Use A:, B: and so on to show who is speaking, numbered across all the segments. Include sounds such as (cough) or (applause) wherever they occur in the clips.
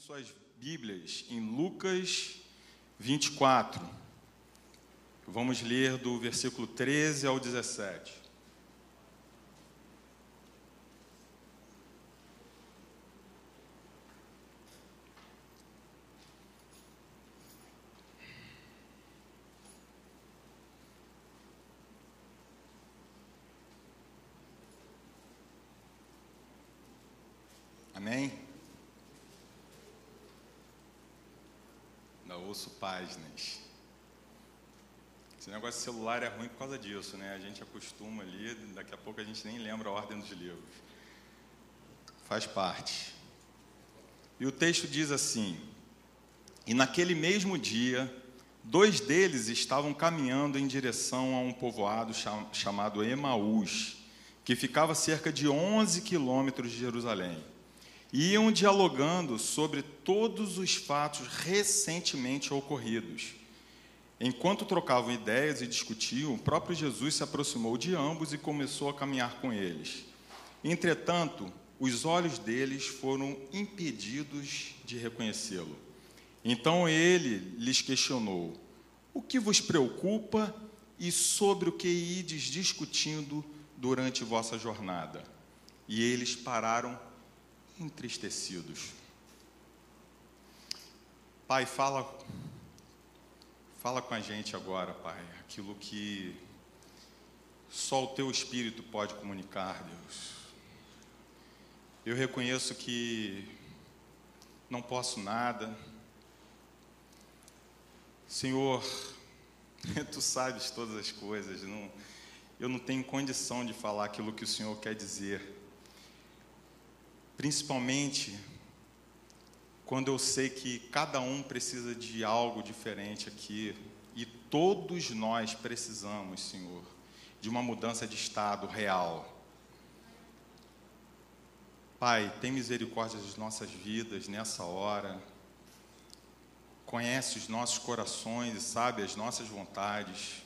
A: suas Bíblias em Lucas 24. Vamos ler do versículo 13 ao 17. Amém? Não ouço páginas. Esse negócio de celular é ruim por causa disso, né? A gente acostuma ali, daqui a pouco a gente nem lembra a ordem dos livros. Faz parte. E o texto diz assim: E naquele mesmo dia, dois deles estavam caminhando em direção a um povoado chamado Emaús, que ficava cerca de 11 quilômetros de Jerusalém iam dialogando sobre todos os fatos recentemente ocorridos. Enquanto trocavam ideias e discutiam, o próprio Jesus se aproximou de ambos e começou a caminhar com eles. Entretanto, os olhos deles foram impedidos de reconhecê-lo. Então ele lhes questionou: O que vos preocupa e sobre o que ides discutindo durante vossa jornada? E eles pararam entristecidos. Pai, fala fala com a gente agora, Pai, aquilo que só o teu espírito pode comunicar, Deus. Eu reconheço que não posso nada. Senhor, (laughs) tu sabes todas as coisas, não, eu não tenho condição de falar aquilo que o Senhor quer dizer principalmente quando eu sei que cada um precisa de algo diferente aqui e todos nós precisamos, Senhor, de uma mudança de estado real. Pai, tem misericórdia das nossas vidas nessa hora. Conhece os nossos corações e sabe as nossas vontades.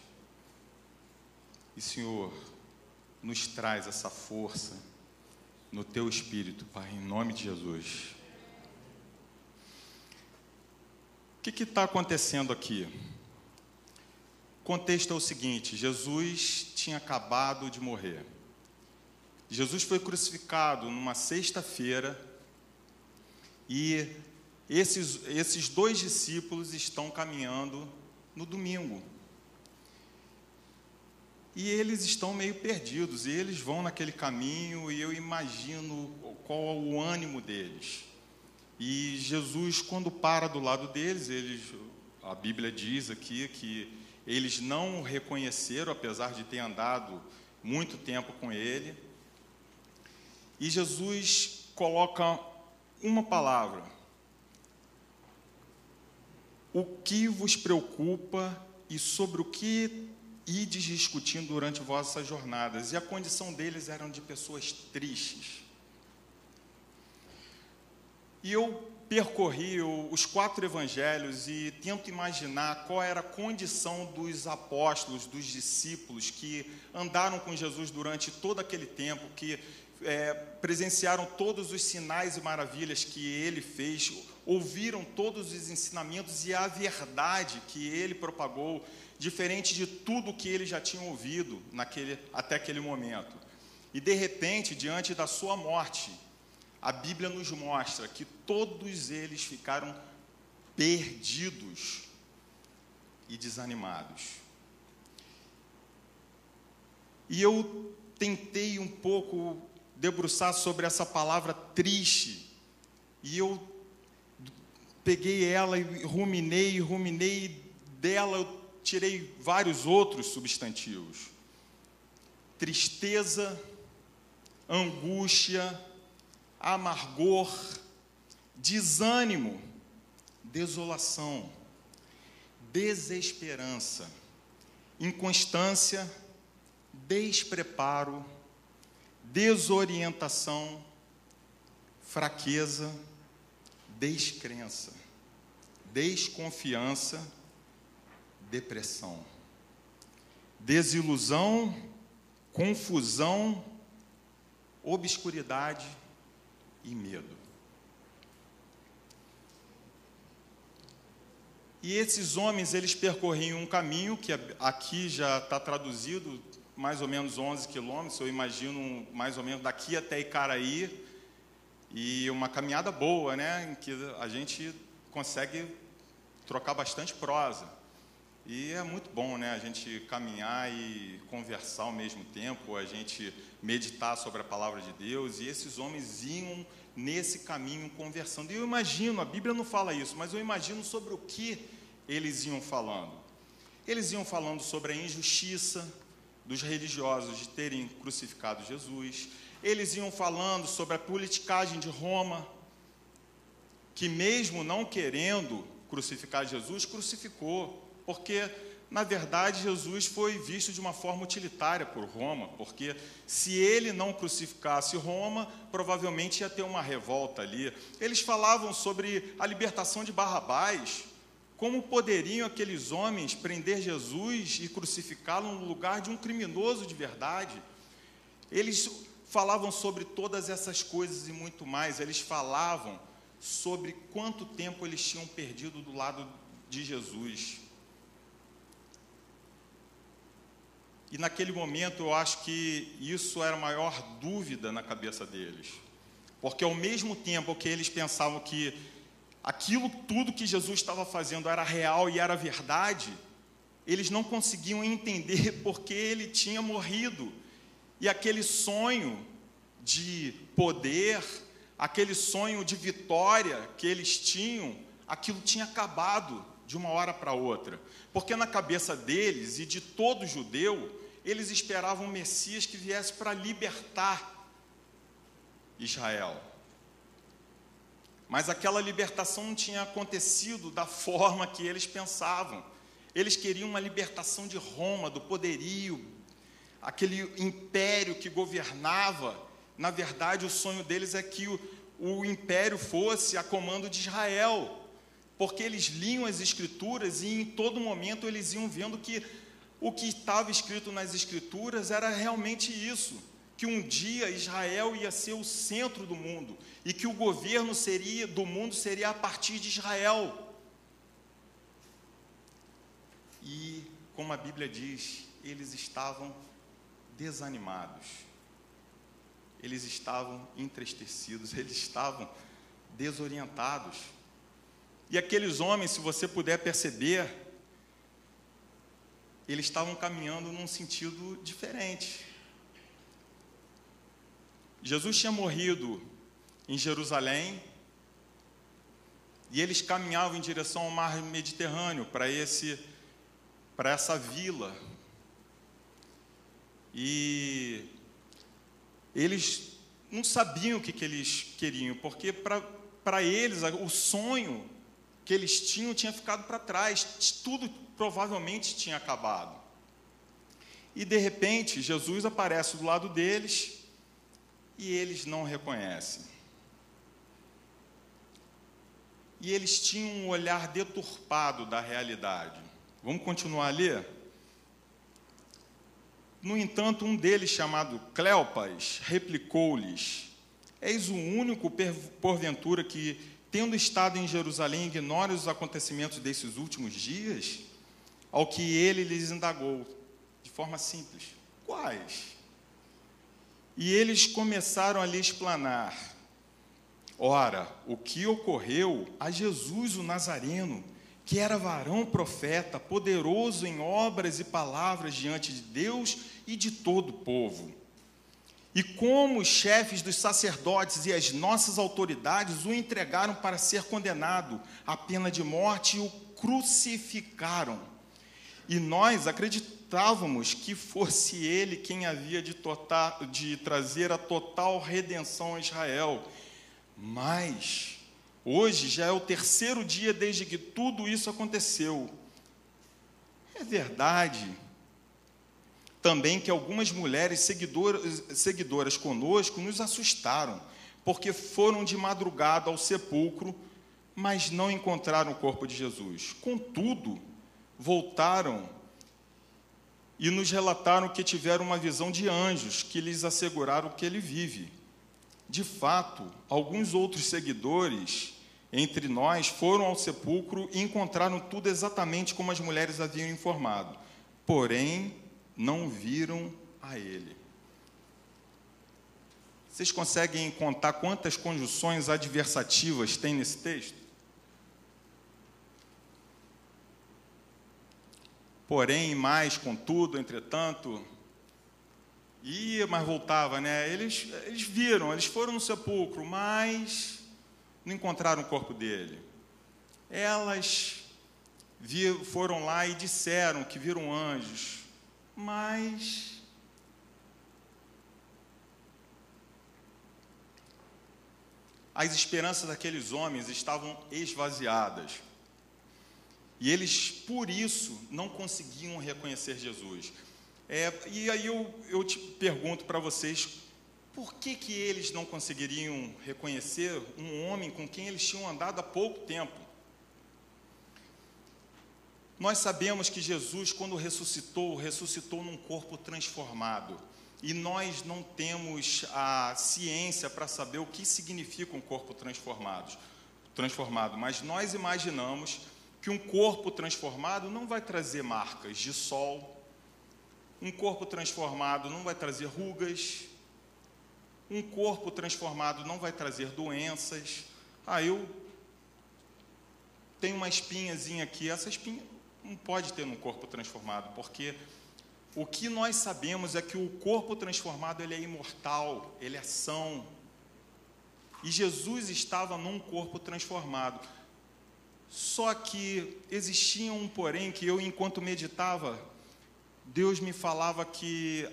A: E, Senhor, nos traz essa força no teu espírito, Pai, em nome de Jesus. O que está acontecendo aqui? O contexto é o seguinte: Jesus tinha acabado de morrer. Jesus foi crucificado numa sexta-feira e esses, esses dois discípulos estão caminhando no domingo. E eles estão meio perdidos, e eles vão naquele caminho, e eu imagino qual é o ânimo deles. E Jesus, quando para do lado deles, eles, a Bíblia diz aqui que eles não o reconheceram, apesar de ter andado muito tempo com ele. E Jesus coloca uma palavra: O que vos preocupa e sobre o que ides discutindo durante vossas jornadas. E a condição deles eram de pessoas tristes. E eu percorri os quatro evangelhos e tento imaginar qual era a condição dos apóstolos, dos discípulos que andaram com Jesus durante todo aquele tempo, que é, presenciaram todos os sinais e maravilhas que ele fez, ouviram todos os ensinamentos e a verdade que ele propagou diferente de tudo que eles já tinham ouvido naquele, até aquele momento. E de repente, diante da sua morte, a Bíblia nos mostra que todos eles ficaram perdidos e desanimados. E eu tentei um pouco debruçar sobre essa palavra triste, e eu peguei ela e ruminei, ruminei dela, eu tirei vários outros substantivos: tristeza, angústia, amargor, desânimo, desolação, desesperança, inconstância, despreparo, desorientação, fraqueza, descrença, desconfiança depressão, desilusão, confusão, obscuridade e medo. E esses homens, eles percorriam um caminho que aqui já está traduzido, mais ou menos 11 quilômetros, eu imagino mais ou menos daqui até Icaraí, e uma caminhada boa, né, em que a gente consegue trocar bastante prosa. E é muito bom, né, a gente caminhar e conversar ao mesmo tempo, a gente meditar sobre a palavra de Deus, e esses homens iam nesse caminho conversando. E eu imagino, a Bíblia não fala isso, mas eu imagino sobre o que eles iam falando. Eles iam falando sobre a injustiça dos religiosos de terem crucificado Jesus. Eles iam falando sobre a politicagem de Roma, que mesmo não querendo crucificar Jesus, crucificou, porque na verdade, Jesus foi visto de uma forma utilitária por Roma, porque se ele não crucificasse Roma, provavelmente ia ter uma revolta ali. Eles falavam sobre a libertação de Barrabás, como poderiam aqueles homens prender Jesus e crucificá-lo no lugar de um criminoso de verdade? Eles falavam sobre todas essas coisas e muito mais. Eles falavam sobre quanto tempo eles tinham perdido do lado de Jesus. E naquele momento eu acho que isso era a maior dúvida na cabeça deles. Porque ao mesmo tempo que eles pensavam que aquilo tudo que Jesus estava fazendo era real e era verdade, eles não conseguiam entender (laughs) porque ele tinha morrido. E aquele sonho de poder, aquele sonho de vitória que eles tinham, aquilo tinha acabado de uma hora para outra. Porque na cabeça deles e de todo judeu, eles esperavam um Messias que viesse para libertar Israel. Mas aquela libertação não tinha acontecido da forma que eles pensavam. Eles queriam uma libertação de Roma, do poderio, aquele império que governava. Na verdade, o sonho deles é que o, o império fosse a comando de Israel, porque eles liam as Escrituras e em todo momento eles iam vendo que o que estava escrito nas Escrituras era realmente isso que um dia Israel ia ser o centro do mundo e que o governo seria do mundo seria a partir de Israel. E como a Bíblia diz, eles estavam desanimados. Eles estavam entristecidos, (laughs) eles estavam desorientados. E aqueles homens, se você puder perceber, eles estavam caminhando num sentido diferente. Jesus tinha morrido em Jerusalém e eles caminhavam em direção ao mar Mediterrâneo, para esse para essa vila. E eles não sabiam o que, que eles queriam, porque para eles o sonho que eles tinham tinha ficado para trás, tudo provavelmente tinha acabado. E de repente, Jesus aparece do lado deles e eles não reconhecem. E eles tinham um olhar deturpado da realidade. Vamos continuar a ler? No entanto, um deles, chamado Cleopas, replicou-lhes: Eis o único, porventura, que, tendo estado em Jerusalém, ignora os acontecimentos desses últimos dias? Ao que ele lhes indagou, de forma simples: Quais? E eles começaram a lhe explanar. Ora, o que ocorreu a Jesus o Nazareno, que era varão profeta, poderoso em obras e palavras diante de Deus e de todo o povo. E como os chefes dos sacerdotes e as nossas autoridades o entregaram para ser condenado à pena de morte e o crucificaram. E nós acreditávamos que fosse ele quem havia de, total, de trazer a total redenção a Israel. Mas, hoje já é o terceiro dia desde que tudo isso aconteceu. É verdade também que algumas mulheres seguidoras, seguidoras conosco nos assustaram, porque foram de madrugada ao sepulcro, mas não encontraram o corpo de Jesus. Contudo, voltaram e nos relataram que tiveram uma visão de anjos que lhes asseguraram que ele vive. De fato, alguns outros seguidores entre nós foram ao sepulcro e encontraram tudo exatamente como as mulheres haviam informado. Porém, não viram a ele. Vocês conseguem contar quantas conjunções adversativas tem nesse texto? Porém, mais, contudo, entretanto, ia, mas voltava, né? Eles, eles viram, eles foram no sepulcro, mas não encontraram o corpo dele. Elas foram lá e disseram que viram anjos, mas as esperanças daqueles homens estavam esvaziadas. E eles, por isso, não conseguiam reconhecer Jesus. É, e aí eu, eu te pergunto para vocês, por que, que eles não conseguiriam reconhecer um homem com quem eles tinham andado há pouco tempo? Nós sabemos que Jesus, quando ressuscitou, ressuscitou num corpo transformado. E nós não temos a ciência para saber o que significa um corpo transformado, transformado, mas nós imaginamos que um corpo transformado não vai trazer marcas de sol, um corpo transformado não vai trazer rugas, um corpo transformado não vai trazer doenças. Ah, eu tenho uma espinhazinha aqui, essa espinha não pode ter num corpo transformado, porque o que nós sabemos é que o corpo transformado ele é imortal, ele é são. E Jesus estava num corpo transformado. Só que existia um porém que eu, enquanto meditava, Deus me falava que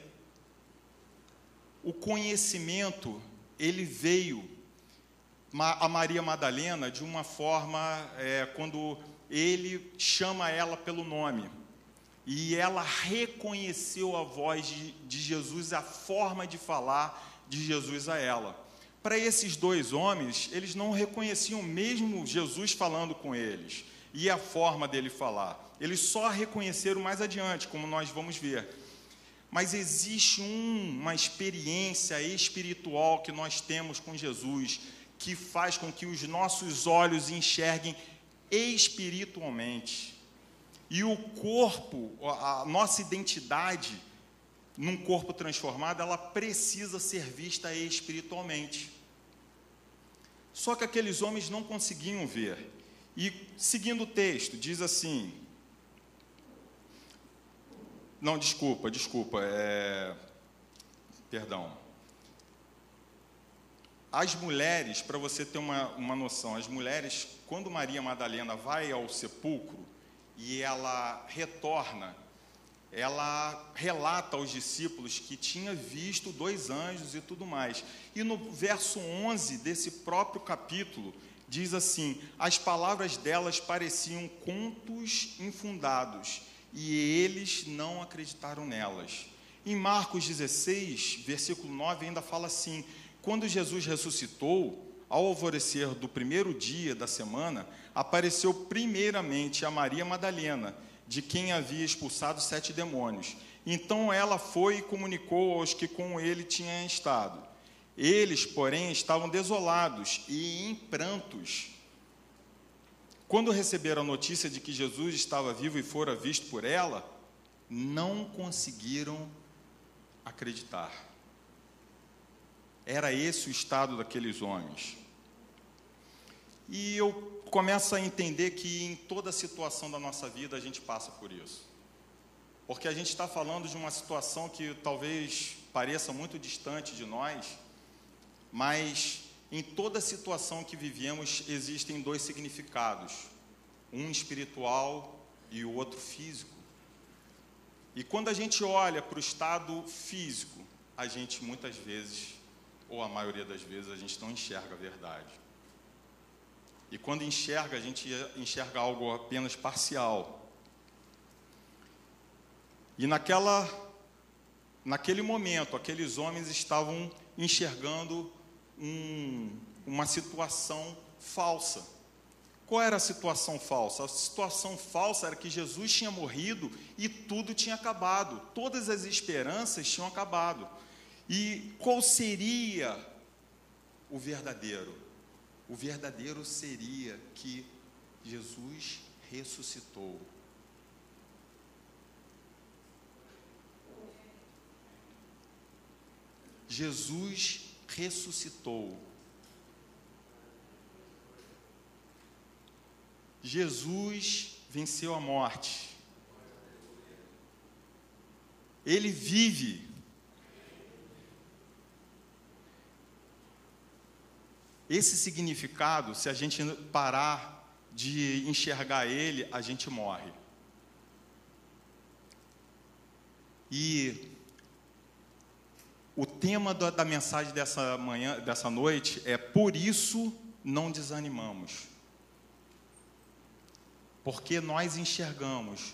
A: o conhecimento ele veio a Maria Madalena de uma forma é, quando ele chama ela pelo nome e ela reconheceu a voz de, de Jesus, a forma de falar de Jesus a ela. Para esses dois homens, eles não reconheciam mesmo Jesus falando com eles e a forma dele falar. Eles só reconheceram mais adiante, como nós vamos ver. Mas existe um, uma experiência espiritual que nós temos com Jesus, que faz com que os nossos olhos enxerguem espiritualmente. E o corpo, a nossa identidade num corpo transformado, ela precisa ser vista espiritualmente. Só que aqueles homens não conseguiam ver. E seguindo o texto, diz assim: não, desculpa, desculpa. É... Perdão. As mulheres, para você ter uma, uma noção, as mulheres, quando Maria Madalena vai ao sepulcro e ela retorna, ela relata aos discípulos que tinha visto dois anjos e tudo mais. E no verso 11 desse próprio capítulo, diz assim: As palavras delas pareciam contos infundados e eles não acreditaram nelas. Em Marcos 16, versículo 9, ainda fala assim: Quando Jesus ressuscitou, ao alvorecer do primeiro dia da semana, apareceu primeiramente a Maria Madalena, de quem havia expulsado sete demônios. Então ela foi e comunicou aos que com ele tinham estado. Eles, porém, estavam desolados e em prantos. Quando receberam a notícia de que Jesus estava vivo e fora visto por ela, não conseguiram acreditar. Era esse o estado daqueles homens. E eu começo a entender que em toda situação da nossa vida a gente passa por isso. Porque a gente está falando de uma situação que talvez pareça muito distante de nós, mas em toda situação que vivemos existem dois significados, um espiritual e o outro físico. E quando a gente olha para o estado físico, a gente muitas vezes, ou a maioria das vezes, a gente não enxerga a verdade. E quando enxerga, a gente enxerga algo apenas parcial. E naquela, naquele momento, aqueles homens estavam enxergando um, uma situação falsa. Qual era a situação falsa? A situação falsa era que Jesus tinha morrido e tudo tinha acabado, todas as esperanças tinham acabado. E qual seria o verdadeiro? o verdadeiro seria que Jesus ressuscitou. Jesus ressuscitou. Jesus venceu a morte. Ele vive. Esse significado, se a gente parar de enxergar ele, a gente morre. E o tema da, da, mensagem dessa manhã, dessa noite é por isso não desanimamos. Porque nós enxergamos,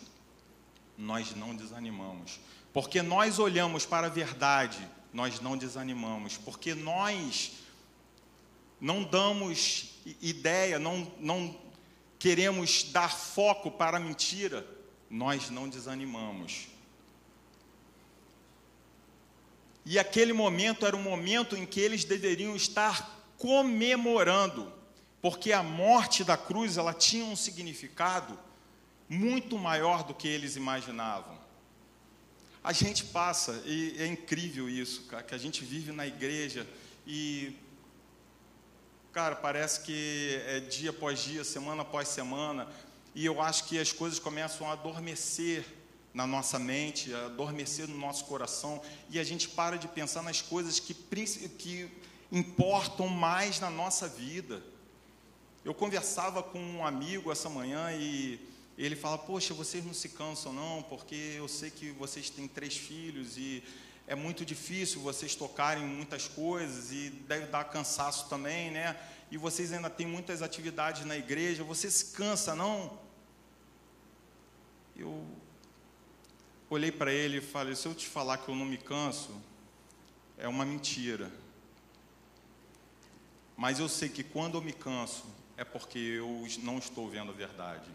A: nós não desanimamos. Porque nós olhamos para a verdade, nós não desanimamos. Porque nós não damos ideia, não, não queremos dar foco para a mentira, nós não desanimamos. E aquele momento era um momento em que eles deveriam estar comemorando, porque a morte da cruz ela tinha um significado muito maior do que eles imaginavam. A gente passa, e é incrível isso, cara, que a gente vive na igreja e Cara, parece que é dia após dia, semana após semana, e eu acho que as coisas começam a adormecer na nossa mente, a adormecer no nosso coração, e a gente para de pensar nas coisas que, que importam mais na nossa vida. Eu conversava com um amigo essa manhã e ele fala: Poxa, vocês não se cansam, não, porque eu sei que vocês têm três filhos e é muito difícil vocês tocarem muitas coisas e deve dar cansaço também, né? E vocês ainda têm muitas atividades na igreja, você se cansa, não? Eu olhei para ele e falei: se eu te falar que eu não me canso, é uma mentira. Mas eu sei que quando eu me canso, é porque eu não estou vendo a verdade.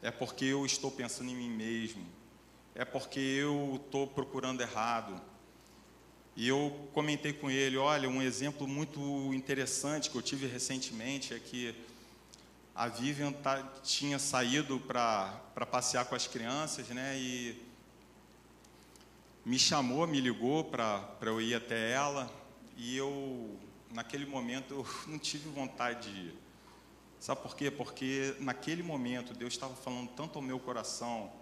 A: É porque eu estou pensando em mim mesmo é porque eu estou procurando errado. E eu comentei com ele, olha, um exemplo muito interessante que eu tive recentemente é que a Vivian tá, tinha saído para passear com as crianças, né? E me chamou, me ligou para eu ir até ela. E eu, naquele momento, eu (laughs) não tive vontade de ir. Sabe por quê? Porque naquele momento Deus estava falando tanto ao meu coração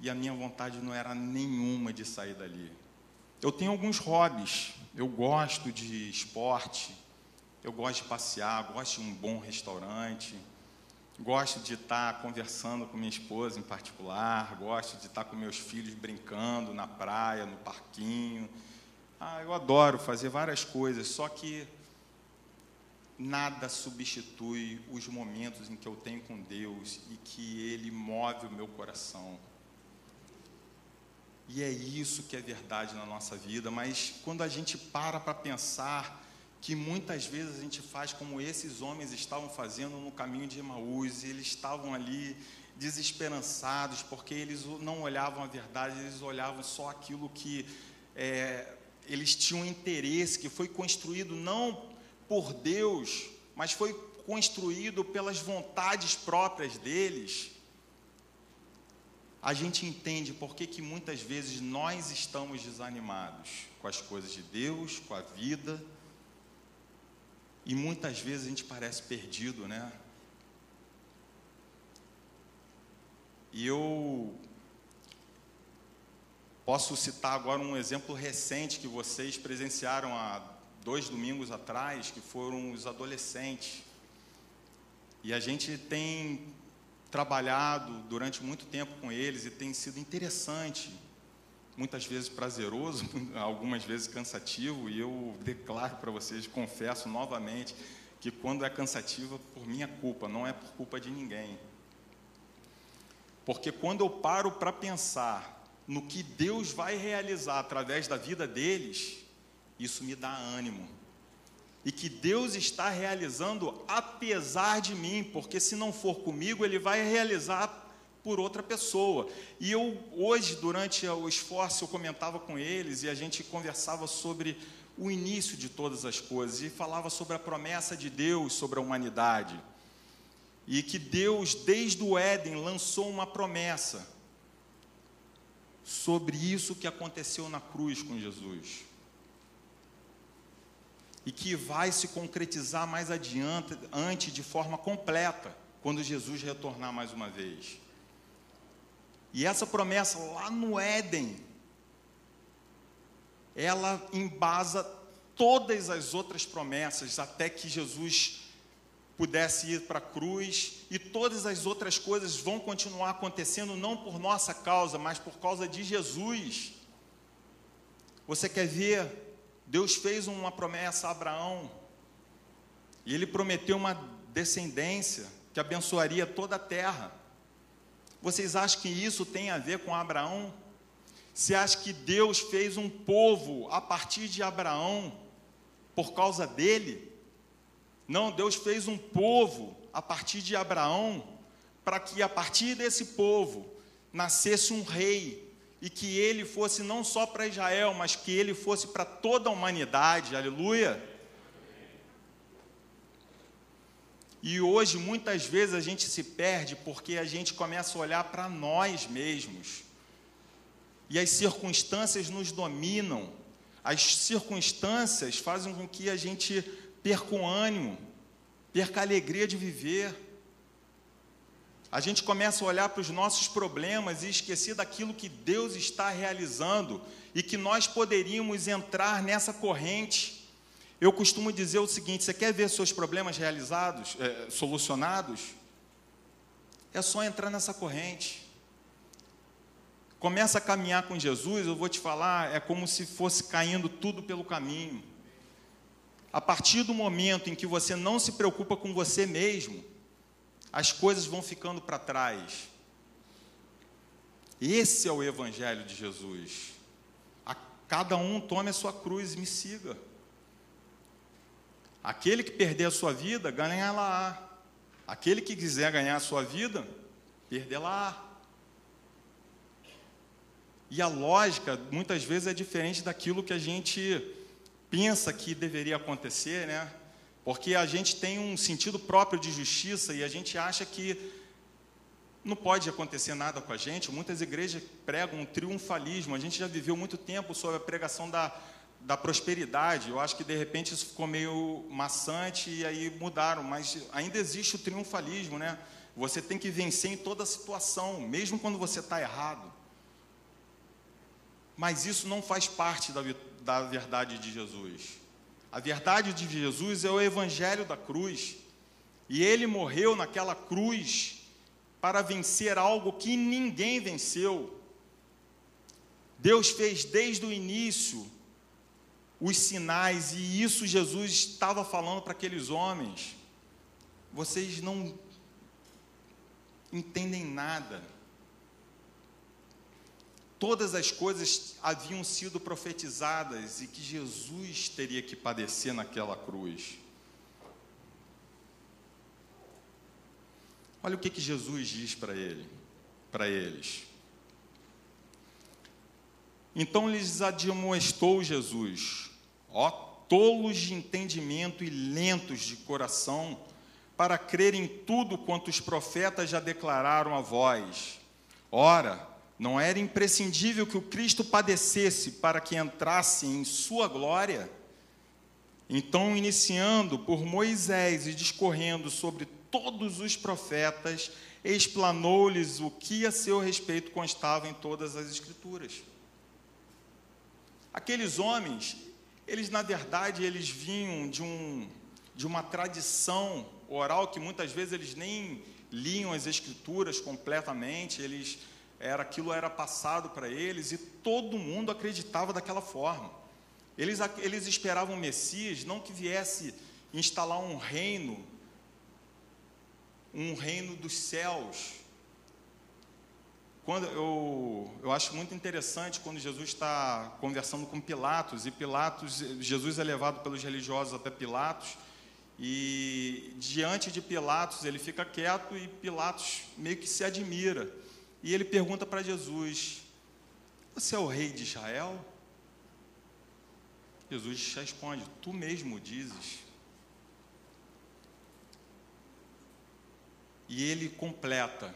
A: e a minha vontade não era nenhuma de sair dali. Eu tenho alguns hobbies, eu gosto de esporte, eu gosto de passear, gosto de um bom restaurante, gosto de estar conversando com minha esposa em particular, gosto de estar com meus filhos brincando na praia, no parquinho. Ah, eu adoro fazer várias coisas, só que nada substitui os momentos em que eu tenho com Deus e que Ele move o meu coração. E é isso que é verdade na nossa vida, mas quando a gente para para pensar que muitas vezes a gente faz como esses homens estavam fazendo no caminho de Emaús, e eles estavam ali desesperançados, porque eles não olhavam a verdade, eles olhavam só aquilo que é, eles tinham interesse, que foi construído não por Deus, mas foi construído pelas vontades próprias deles a gente entende por que, muitas vezes nós estamos desanimados com as coisas de Deus, com a vida, e muitas vezes a gente parece perdido, né? E eu posso citar agora um exemplo recente que vocês presenciaram há dois domingos atrás, que foram os adolescentes. E a gente tem trabalhado durante muito tempo com eles e tem sido interessante, muitas vezes prazeroso, (laughs) algumas vezes cansativo, e eu declaro para vocês, confesso novamente, que quando é cansativo é por minha culpa, não é por culpa de ninguém. Porque quando eu paro para pensar no que Deus vai realizar através da vida deles, isso me dá ânimo e que Deus está realizando apesar de mim, porque se não for comigo, Ele vai realizar por outra pessoa. E eu, hoje, durante o esforço, eu comentava com eles e a gente conversava sobre o início de todas as coisas e falava sobre a promessa de Deus sobre a humanidade. E que Deus, desde o Éden, lançou uma promessa sobre isso que aconteceu na cruz com Jesus. E que vai se concretizar mais adiante, ante, de forma completa, quando Jesus retornar mais uma vez. E essa promessa lá no Éden, ela embasa todas as outras promessas até que Jesus pudesse ir para a cruz e todas as outras coisas vão continuar acontecendo não por nossa causa, mas por causa de Jesus. Você quer ver? Deus fez uma promessa a Abraão e ele prometeu uma descendência que abençoaria toda a terra. Vocês acham que isso tem a ver com Abraão? Você acha que Deus fez um povo a partir de Abraão por causa dele? Não, Deus fez um povo a partir de Abraão, para que a partir desse povo nascesse um rei e que ele fosse não só para Israel, mas que ele fosse para toda a humanidade. Aleluia. E hoje, muitas vezes, a gente se perde porque a gente começa a olhar para nós mesmos. E as circunstâncias nos dominam. As circunstâncias fazem com que a gente perca o ânimo, perca a alegria de viver. A gente começa a olhar para os nossos problemas e esquecer daquilo que Deus está realizando e que nós poderíamos entrar nessa corrente. Eu costumo dizer o seguinte: você quer ver seus problemas realizados, é, solucionados? É só entrar nessa corrente. Começa a caminhar com Jesus, eu vou te falar, é como se fosse caindo tudo pelo caminho. A partir do momento em que você não se preocupa com você mesmo, as coisas vão ficando para trás. Esse é o Evangelho de Jesus. A cada um tome a sua cruz e me siga. Aquele que perder a sua vida, ganha-la. Aquele que quiser ganhar a sua vida, perder-la. E a lógica, muitas vezes, é diferente daquilo que a gente pensa que deveria acontecer, né? Porque a gente tem um sentido próprio de justiça e a gente acha que não pode acontecer nada com a gente. Muitas igrejas pregam um triunfalismo. A gente já viveu muito tempo sobre a pregação da, da prosperidade. Eu acho que de repente isso ficou meio maçante e aí mudaram, mas ainda existe o triunfalismo, né? Você tem que vencer em toda situação, mesmo quando você está errado. Mas isso não faz parte da, da verdade de Jesus. A verdade de Jesus é o evangelho da cruz. E ele morreu naquela cruz para vencer algo que ninguém venceu. Deus fez desde o início os sinais, e isso Jesus estava falando para aqueles homens. Vocês não entendem nada todas as coisas haviam sido profetizadas e que Jesus teria que padecer naquela cruz. Olha o que, que Jesus diz para ele, para eles. Então lhes admoestou Jesus, ó tolos de entendimento e lentos de coração, para crer em tudo quanto os profetas já declararam a vós. Ora, não era imprescindível que o Cristo padecesse para que entrasse em sua glória? Então, iniciando por Moisés e discorrendo sobre todos os profetas, explanou-lhes o que a seu respeito constava em todas as Escrituras. Aqueles homens, eles na verdade eles vinham de, um, de uma tradição oral que muitas vezes eles nem liam as Escrituras completamente, eles era aquilo era passado para eles e todo mundo acreditava daquela forma. Eles, eles esperavam o Messias não que viesse instalar um reino, um reino dos céus. Quando eu, eu acho muito interessante quando Jesus está conversando com Pilatos e Pilatos, Jesus é levado pelos religiosos até Pilatos e diante de Pilatos ele fica quieto e Pilatos meio que se admira. E ele pergunta para Jesus: Você é o rei de Israel? Jesus responde: Tu mesmo dizes. E ele completa: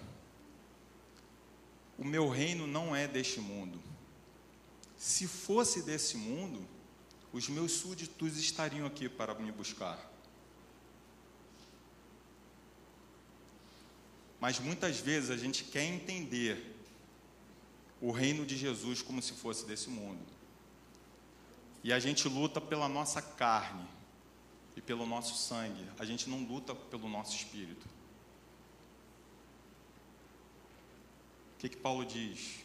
A: O meu reino não é deste mundo. Se fosse desse mundo, os meus súditos estariam aqui para me buscar. Mas muitas vezes a gente quer entender o reino de Jesus como se fosse desse mundo. E a gente luta pela nossa carne e pelo nosso sangue, a gente não luta pelo nosso espírito. O que, que Paulo diz?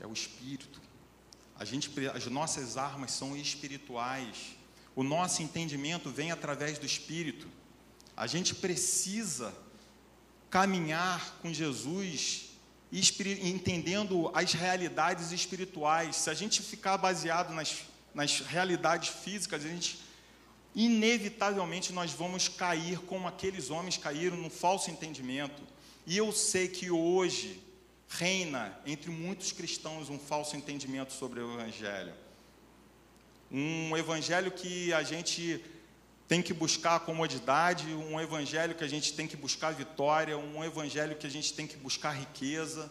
A: É o espírito. A gente, as nossas armas são espirituais. O nosso entendimento vem através do espírito. A gente precisa caminhar com Jesus entendendo as realidades espirituais. Se a gente ficar baseado nas, nas realidades físicas, a gente inevitavelmente nós vamos cair como aqueles homens caíram no falso entendimento. E eu sei que hoje reina entre muitos cristãos um falso entendimento sobre o evangelho. Um evangelho que a gente tem que buscar comodidade, um evangelho que a gente tem que buscar vitória, um evangelho que a gente tem que buscar riqueza,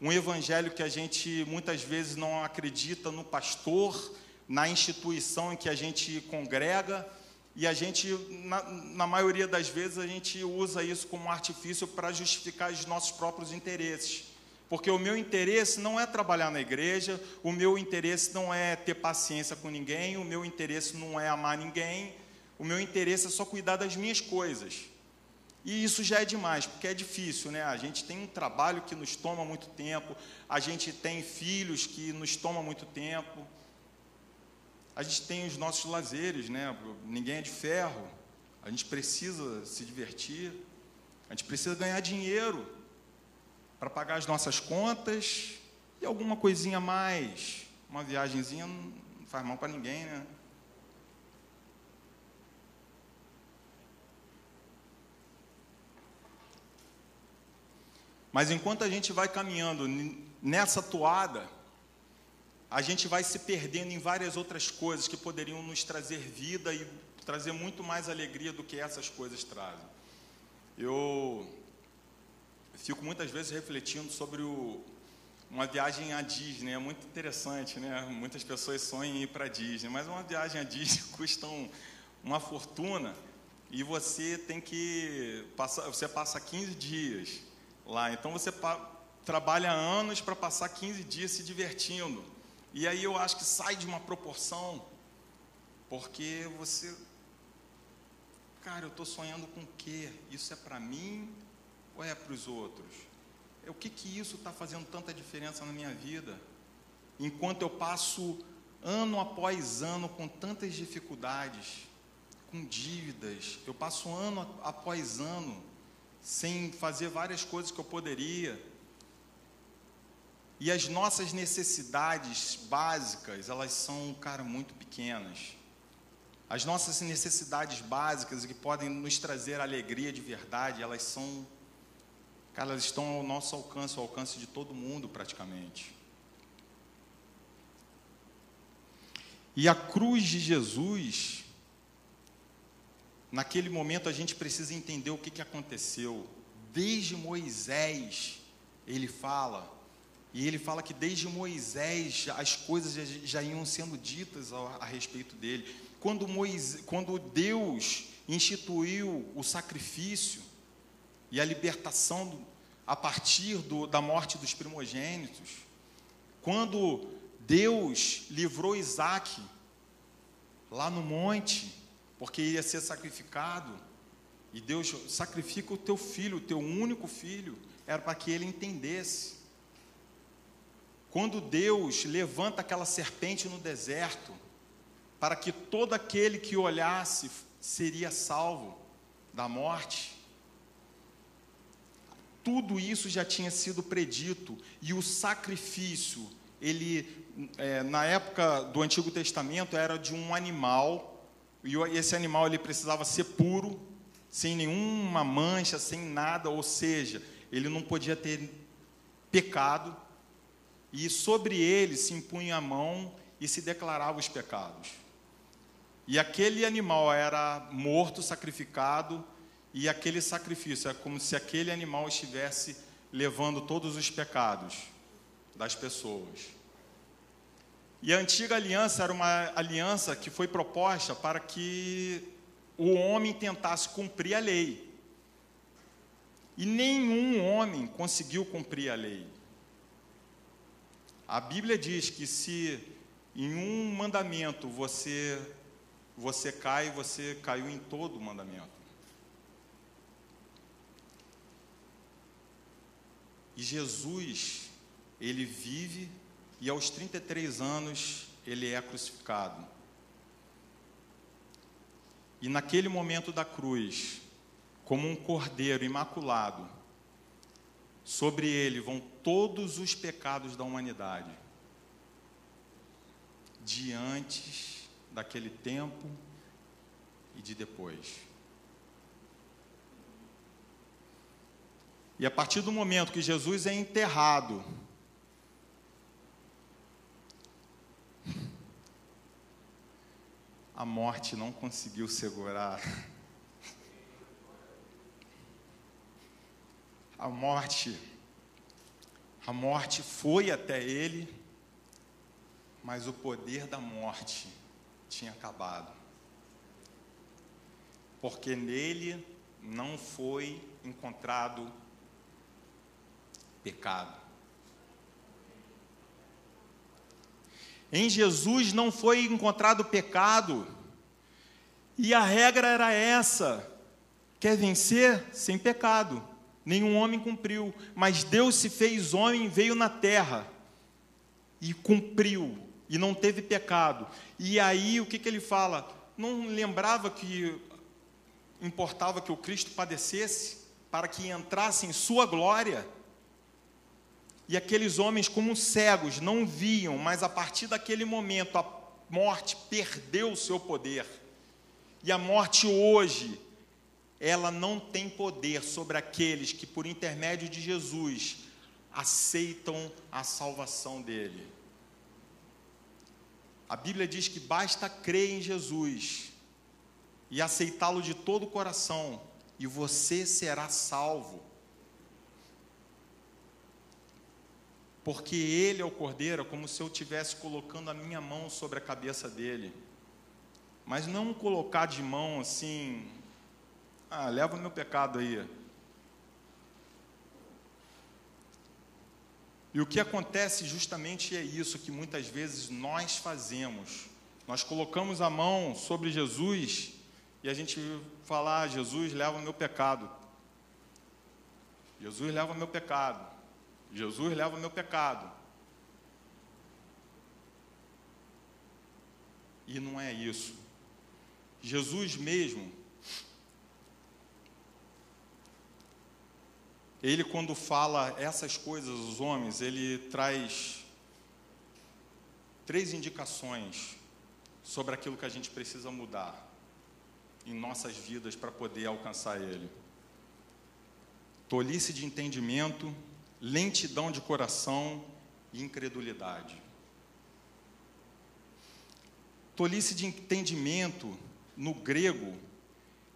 A: um evangelho que a gente muitas vezes não acredita no pastor, na instituição em que a gente congrega, e a gente, na, na maioria das vezes, a gente usa isso como artifício para justificar os nossos próprios interesses. Porque o meu interesse não é trabalhar na igreja, o meu interesse não é ter paciência com ninguém, o meu interesse não é amar ninguém, o meu interesse é só cuidar das minhas coisas. E isso já é demais, porque é difícil, né? A gente tem um trabalho que nos toma muito tempo, a gente tem filhos que nos toma muito tempo. A gente tem os nossos lazeres, né? Ninguém é de ferro. A gente precisa se divertir. A gente precisa ganhar dinheiro para pagar as nossas contas e alguma coisinha a mais. Uma viagemzinha não faz mal para ninguém, né? Mas enquanto a gente vai caminhando nessa toada, a gente vai se perdendo em várias outras coisas que poderiam nos trazer vida e trazer muito mais alegria do que essas coisas trazem. Eu fico muitas vezes refletindo sobre o, uma viagem à Disney, é muito interessante, né? Muitas pessoas sonham em ir para a Disney, mas uma viagem à Disney (laughs) custa um, uma fortuna e você tem que passar, você passa 15 dias lá. Então você trabalha anos para passar 15 dias se divertindo. E aí eu acho que sai de uma proporção, porque você. Cara, eu estou sonhando com o quê? Isso é para mim ou é para os outros? O que, que isso está fazendo tanta diferença na minha vida? Enquanto eu passo ano após ano com tantas dificuldades, com dívidas, eu passo ano após ano sem fazer várias coisas que eu poderia. E as nossas necessidades básicas, elas são, cara, muito pequenas. As nossas necessidades básicas que podem nos trazer alegria de verdade, elas são, cara, elas estão ao nosso alcance, ao alcance de todo mundo praticamente. E a cruz de Jesus, Naquele momento a gente precisa entender o que, que aconteceu. Desde Moisés, ele fala, e ele fala que desde Moisés as coisas já, já iam sendo ditas a, a respeito dele. Quando, Moisés, quando Deus instituiu o sacrifício e a libertação do, a partir do, da morte dos primogênitos, quando Deus livrou Isaac lá no monte, porque ia ser sacrificado. E Deus sacrifica o teu filho, o teu único filho, era para que ele entendesse. Quando Deus levanta aquela serpente no deserto, para que todo aquele que olhasse seria salvo da morte, tudo isso já tinha sido predito, e o sacrifício, ele, é, na época do Antigo Testamento, era de um animal e esse animal ele precisava ser puro, sem nenhuma mancha, sem nada, ou seja, ele não podia ter pecado. e sobre ele se impunha a mão e se declarava os pecados. E aquele animal era morto, sacrificado, e aquele sacrifício é como se aquele animal estivesse levando todos os pecados das pessoas. E a antiga aliança era uma aliança que foi proposta para que o homem tentasse cumprir a lei. E nenhum homem conseguiu cumprir a lei. A Bíblia diz que se em um mandamento você você cai, você caiu em todo o mandamento. E Jesus, ele vive e aos 33 anos ele é crucificado. E naquele momento da cruz, como um cordeiro imaculado, sobre ele vão todos os pecados da humanidade. De antes daquele tempo e de depois. E a partir do momento que Jesus é enterrado, a morte não conseguiu segurar. A morte, a morte foi até ele, mas o poder da morte tinha acabado. Porque nele não foi encontrado pecado. Em Jesus não foi encontrado pecado. E a regra era essa: quer vencer sem pecado. Nenhum homem cumpriu, mas Deus se fez homem, veio na terra e cumpriu e não teve pecado. E aí o que, que ele fala? Não lembrava que importava que o Cristo padecesse para que entrasse em sua glória? E aqueles homens, como cegos, não viam, mas a partir daquele momento a morte perdeu o seu poder. E a morte hoje, ela não tem poder sobre aqueles que, por intermédio de Jesus, aceitam a salvação dele. A Bíblia diz que basta crer em Jesus e aceitá-lo de todo o coração, e você será salvo. Porque ele é o cordeiro, como se eu estivesse colocando a minha mão sobre a cabeça dele. Mas não colocar de mão assim, ah, leva o meu pecado aí. E o que acontece justamente é isso que muitas vezes nós fazemos. Nós colocamos a mão sobre Jesus e a gente fala: ah, Jesus leva o meu pecado. Jesus leva o meu pecado. Jesus leva o meu pecado. E não é isso. Jesus mesmo, ele quando fala essas coisas aos homens, ele traz três indicações sobre aquilo que a gente precisa mudar em nossas vidas para poder alcançar ele. Tolice de entendimento, lentidão de coração e incredulidade. Tolice de entendimento, no grego,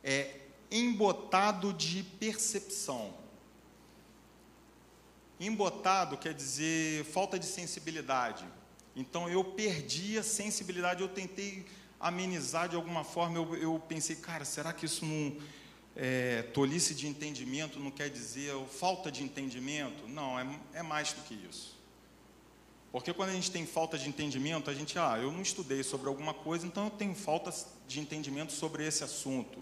A: é embotado de percepção. Embotado quer dizer falta de sensibilidade. Então eu perdi a sensibilidade, eu tentei amenizar de alguma forma, eu, eu pensei, cara, será que isso não é, tolice de entendimento não quer dizer falta de entendimento. Não, é, é mais do que isso. Porque quando a gente tem falta de entendimento, a gente, ah, eu não estudei sobre alguma coisa, então eu tenho falta de entendimento sobre esse assunto.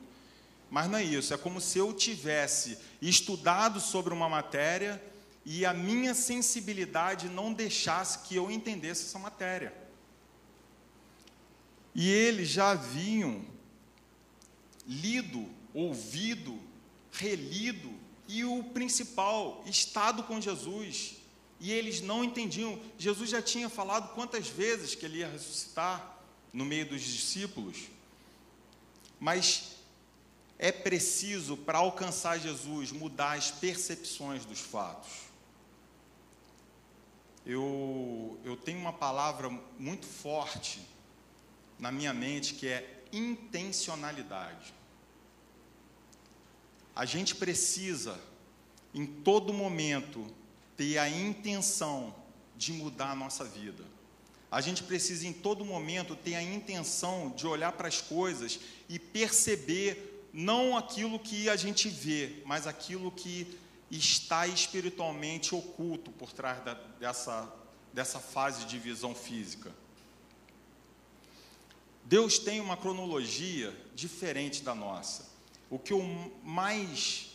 A: Mas não é isso, é como se eu tivesse estudado sobre uma matéria e a minha sensibilidade não deixasse que eu entendesse essa matéria. E eles já haviam lido ouvido, relido e o principal, estado com Jesus. E eles não entendiam. Jesus já tinha falado quantas vezes que ele ia ressuscitar no meio dos discípulos. Mas é preciso, para alcançar Jesus, mudar as percepções dos fatos. eu, eu tenho uma palavra muito forte na minha mente que é intencionalidade. A gente precisa, em todo momento, ter a intenção de mudar a nossa vida. A gente precisa, em todo momento, ter a intenção de olhar para as coisas e perceber não aquilo que a gente vê, mas aquilo que está espiritualmente oculto por trás da, dessa, dessa fase de visão física. Deus tem uma cronologia diferente da nossa. O que eu mais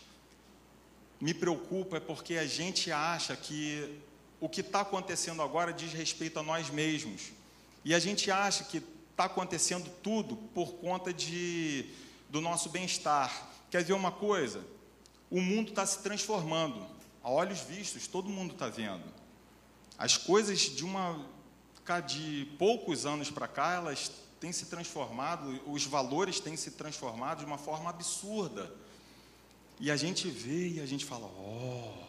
A: me preocupa é porque a gente acha que o que está acontecendo agora diz respeito a nós mesmos. E a gente acha que está acontecendo tudo por conta de, do nosso bem-estar. Quer ver uma coisa? o mundo está se transformando. A olhos vistos, todo mundo está vendo. As coisas de uma de poucos anos para cá, elas têm se transformado, os valores têm se transformado de uma forma absurda. E a gente vê e a gente fala: "Oh,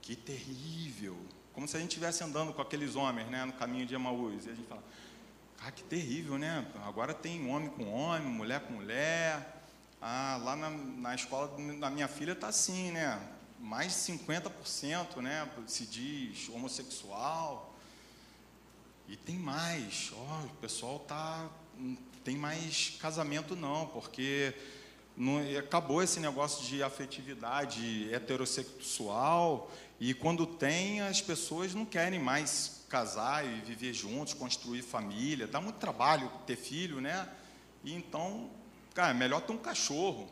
A: que terrível!" Como se a gente estivesse andando com aqueles homens, né, no caminho de Emaús. E a gente fala: "Ah, que terrível, né? Agora tem homem com homem, mulher com mulher." Ah, lá na, na escola da minha filha está assim, né? Mais de 50%, né? Se diz homossexual. E tem mais. Oh, o pessoal tá tem mais casamento não, porque não, acabou esse negócio de afetividade heterossexual e quando tem as pessoas não querem mais casar e viver juntos, construir família. Dá muito trabalho ter filho, né? E então Cara, é melhor ter um cachorro.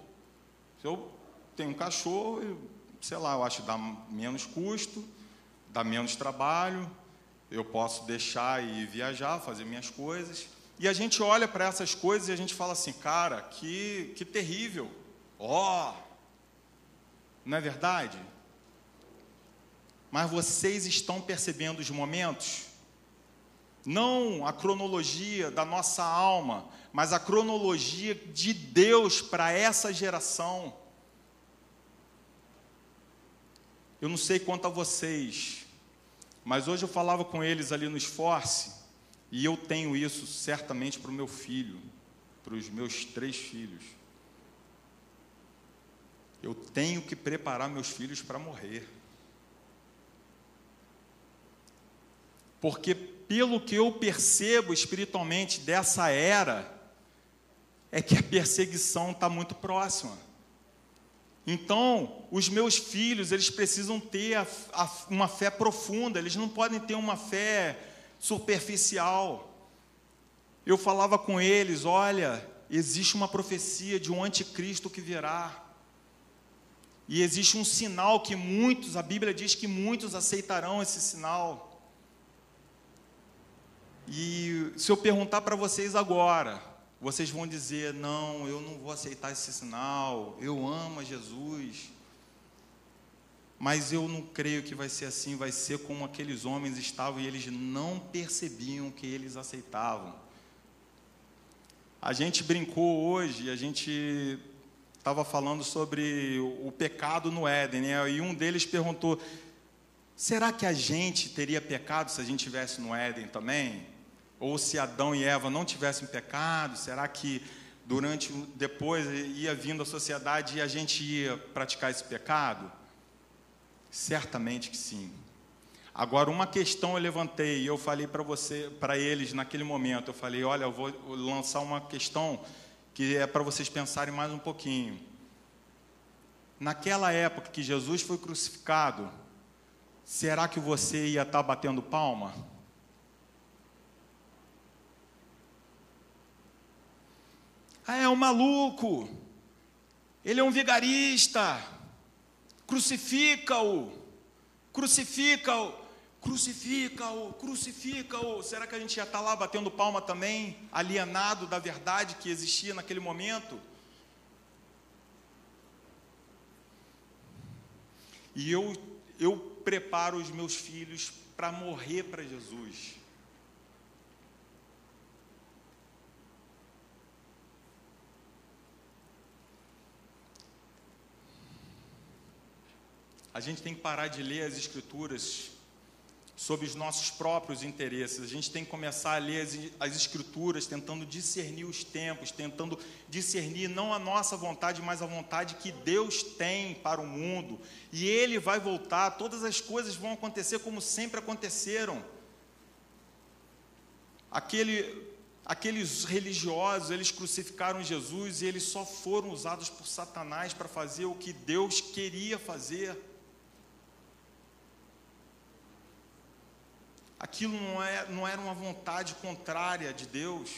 A: Se eu tenho um cachorro, eu, sei lá, eu acho que dá menos custo, dá menos trabalho, eu posso deixar e viajar, fazer minhas coisas. E a gente olha para essas coisas e a gente fala assim, cara, que, que terrível. Ó, oh, não é verdade? Mas vocês estão percebendo os momentos? Não a cronologia da nossa alma, mas a cronologia de Deus para essa geração. Eu não sei quanto a vocês, mas hoje eu falava com eles ali no Esforce, e eu tenho isso certamente para o meu filho, para os meus três filhos. Eu tenho que preparar meus filhos para morrer. Porque, pelo que eu percebo espiritualmente dessa era, é que a perseguição está muito próxima. Então, os meus filhos, eles precisam ter a, a, uma fé profunda, eles não podem ter uma fé superficial. Eu falava com eles: olha, existe uma profecia de um anticristo que virá. E existe um sinal que muitos, a Bíblia diz que muitos aceitarão esse sinal. E se eu perguntar para vocês agora, vocês vão dizer: não, eu não vou aceitar esse sinal, eu amo a Jesus. Mas eu não creio que vai ser assim, vai ser como aqueles homens estavam e eles não percebiam que eles aceitavam. A gente brincou hoje, a gente estava falando sobre o pecado no Éden, né? e um deles perguntou: será que a gente teria pecado se a gente estivesse no Éden também? Ou se Adão e Eva não tivessem pecado, será que durante depois ia vindo a sociedade e a gente ia praticar esse pecado? Certamente que sim. Agora uma questão eu levantei e eu falei para você, para eles naquele momento, eu falei, olha, eu vou lançar uma questão que é para vocês pensarem mais um pouquinho. Naquela época que Jesus foi crucificado, será que você ia estar tá batendo palma? Ah, é um maluco. Ele é um vigarista. Crucifica-o. Crucifica-o. Crucifica-o. Crucifica-o. Será que a gente já está lá batendo palma também, alienado da verdade que existia naquele momento? E eu, eu preparo os meus filhos para morrer para Jesus. A gente tem que parar de ler as Escrituras sobre os nossos próprios interesses. A gente tem que começar a ler as, as, Escrituras, tentando discernir os tempos, tentando discernir não a nossa vontade, mas a vontade que Deus tem para o mundo. E Ele vai voltar, todas as coisas vão acontecer como sempre aconteceram. Aquele, aqueles religiosos, eles crucificaram Jesus e eles só foram usados por Satanás para fazer o que Deus queria fazer. Aquilo não, é, não era uma vontade contrária de Deus.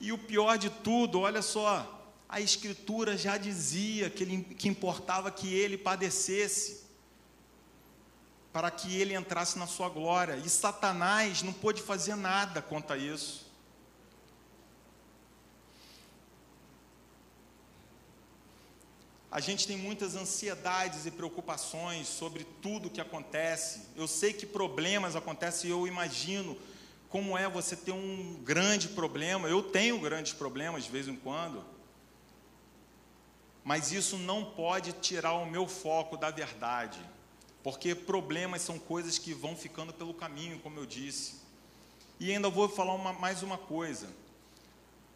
A: E o pior de tudo, olha só, a Escritura já dizia que, ele, que importava que ele padecesse, para que ele entrasse na sua glória, e Satanás não pôde fazer nada quanto a isso. A gente tem muitas ansiedades e preocupações sobre tudo que acontece. Eu sei que problemas acontecem e eu imagino como é você ter um grande problema. Eu tenho grandes problemas de vez em quando. Mas isso não pode tirar o meu foco da verdade. Porque problemas são coisas que vão ficando pelo caminho, como eu disse. E ainda vou falar uma, mais uma coisa.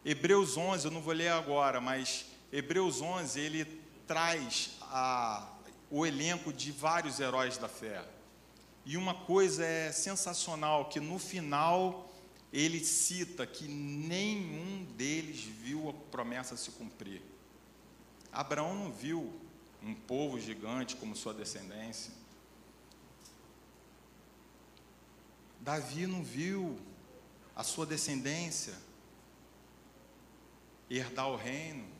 A: Hebreus 11, eu não vou ler agora, mas Hebreus 11, ele traz a, o elenco de vários heróis da fé. E uma coisa é sensacional, que no final ele cita que nenhum deles viu a promessa se cumprir. Abraão não viu um povo gigante como sua descendência. Davi não viu a sua descendência herdar o reino.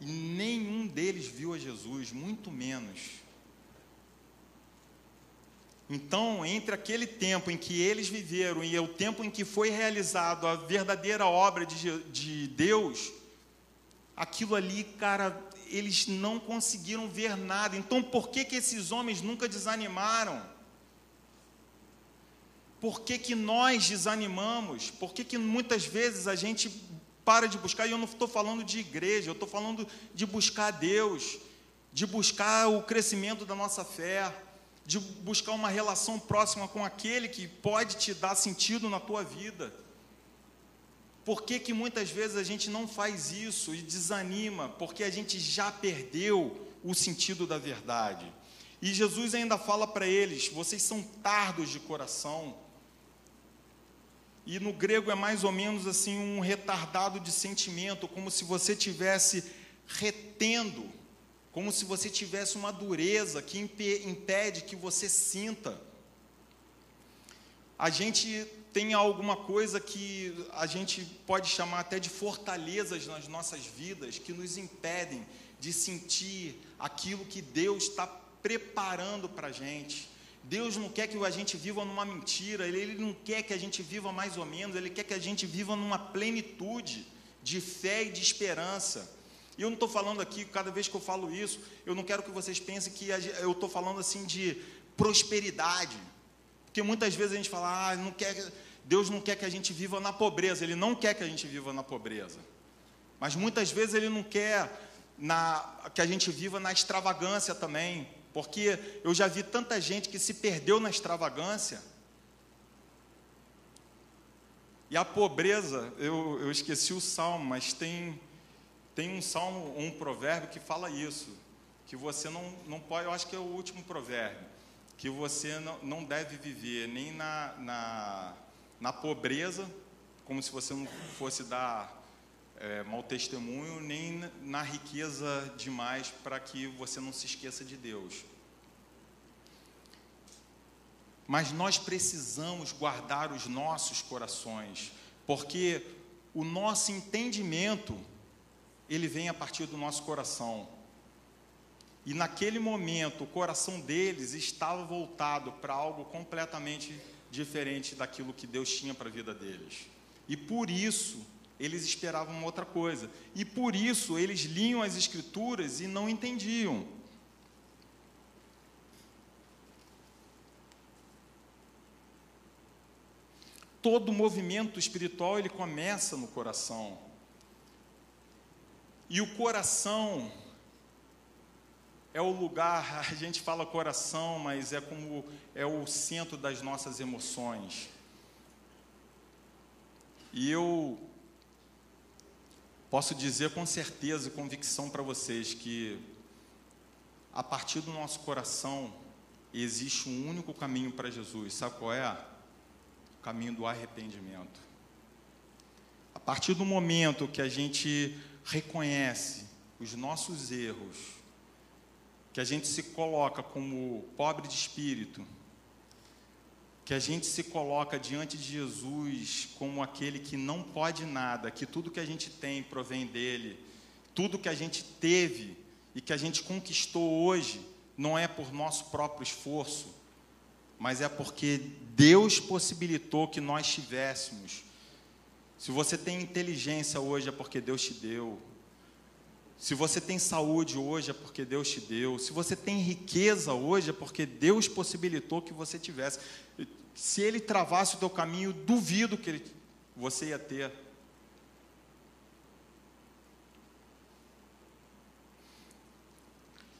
A: E nenhum deles viu a Jesus, muito menos. Então, entre aquele tempo em que eles viveram e o tempo em que foi realizado a verdadeira obra de, de Deus, aquilo ali, cara, eles não conseguiram ver nada. Então, por que, que esses homens nunca desanimaram? Por que, que nós desanimamos? Por que, que muitas vezes a gente para de buscar, e eu não estou falando de igreja, eu estou falando de buscar Deus, de buscar o crescimento da nossa fé, de buscar uma relação próxima com aquele que pode te dar sentido na tua vida. Por que, que muitas vezes a gente não faz isso e desanima? Porque a gente já perdeu o sentido da verdade. E Jesus ainda fala para eles: vocês são tardos de coração e no grego é mais ou menos assim um retardado de sentimento, como se você tivesse retendo, como se você tivesse uma dureza que impede que você sinta. A gente tem alguma coisa que a gente pode chamar até de fortalezas nas nossas vidas que nos impedem de sentir aquilo que Deus está preparando para a gente. Deus não quer que a gente viva numa mentira, ele, ele não quer que a gente viva mais ou menos, Ele quer que a gente viva numa plenitude de fé e de esperança. E eu não estou falando aqui, cada vez que eu falo isso, eu não quero que vocês pensem que eu estou falando assim de prosperidade. Porque muitas vezes a gente fala, ah, não quer, Deus não quer que a gente viva na pobreza, Ele não quer que a gente viva na pobreza. Mas muitas vezes Ele não quer na, que a gente viva na extravagância também, porque eu já vi tanta gente que se perdeu na extravagância. E a pobreza, eu, eu esqueci o salmo, mas tem, tem um salmo, um provérbio que fala isso. Que você não, não pode, eu acho que é o último provérbio. Que você não, não deve viver nem na, na, na pobreza, como se você não fosse dar é, mau testemunho, nem na riqueza demais para que você não se esqueça de Deus. Mas nós precisamos guardar os nossos corações, porque o nosso entendimento ele vem a partir do nosso coração. E naquele momento, o coração deles estava voltado para algo completamente diferente daquilo que Deus tinha para a vida deles. E por isso, eles esperavam uma outra coisa. E por isso eles liam as Escrituras e não entendiam. Todo movimento espiritual ele começa no coração. E o coração é o lugar, (laughs) a gente fala coração, mas é como é o centro das nossas emoções. E eu posso dizer com certeza e convicção para vocês que a partir do nosso coração existe um único caminho para Jesus. Sabe qual é? O caminho do arrependimento. A partir do momento que a gente reconhece os nossos erros, que a gente se coloca como pobre de espírito, que a gente se coloca diante de Jesus como aquele que não pode nada, que tudo que a gente tem provém dele, tudo que a gente teve e que a gente conquistou hoje não é por nosso próprio esforço, mas é porque Deus possibilitou que nós tivéssemos. Se você tem inteligência hoje é porque Deus te deu. Se você tem saúde hoje é porque Deus te deu. Se você tem riqueza hoje é porque Deus possibilitou que você tivesse. Se Ele travasse o teu caminho, duvido que ele, você ia ter.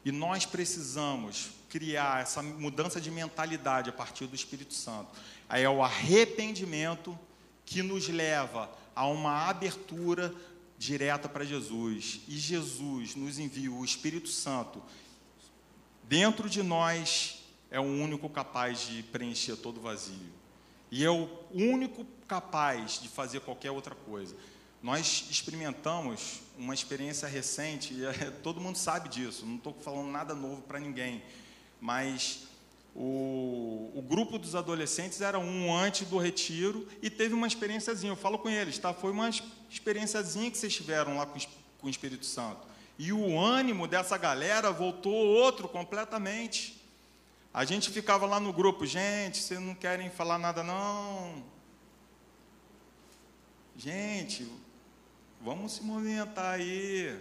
A: E nós precisamos criar essa mudança de mentalidade a partir do Espírito Santo. Aí é o arrependimento que nos leva a uma abertura direta para Jesus. E Jesus nos envia o Espírito Santo. Dentro de nós é o único capaz de preencher todo o vazio. E é o único capaz de fazer qualquer outra coisa. Nós experimentamos uma experiência recente, e é, (laughs) todo mundo sabe disso, não estou falando nada novo para ninguém, mas o, o, grupo dos adolescentes era um antes do retiro e teve uma experiênciazinha. Eu falo com eles, tá? Foi uma experiênciazinha que vocês tiveram lá com, com o Espírito Santo. E o ânimo dessa galera voltou outro completamente. A gente ficava lá no grupo, gente, vocês não querem falar nada não. Gente, vamos se movimentar aí.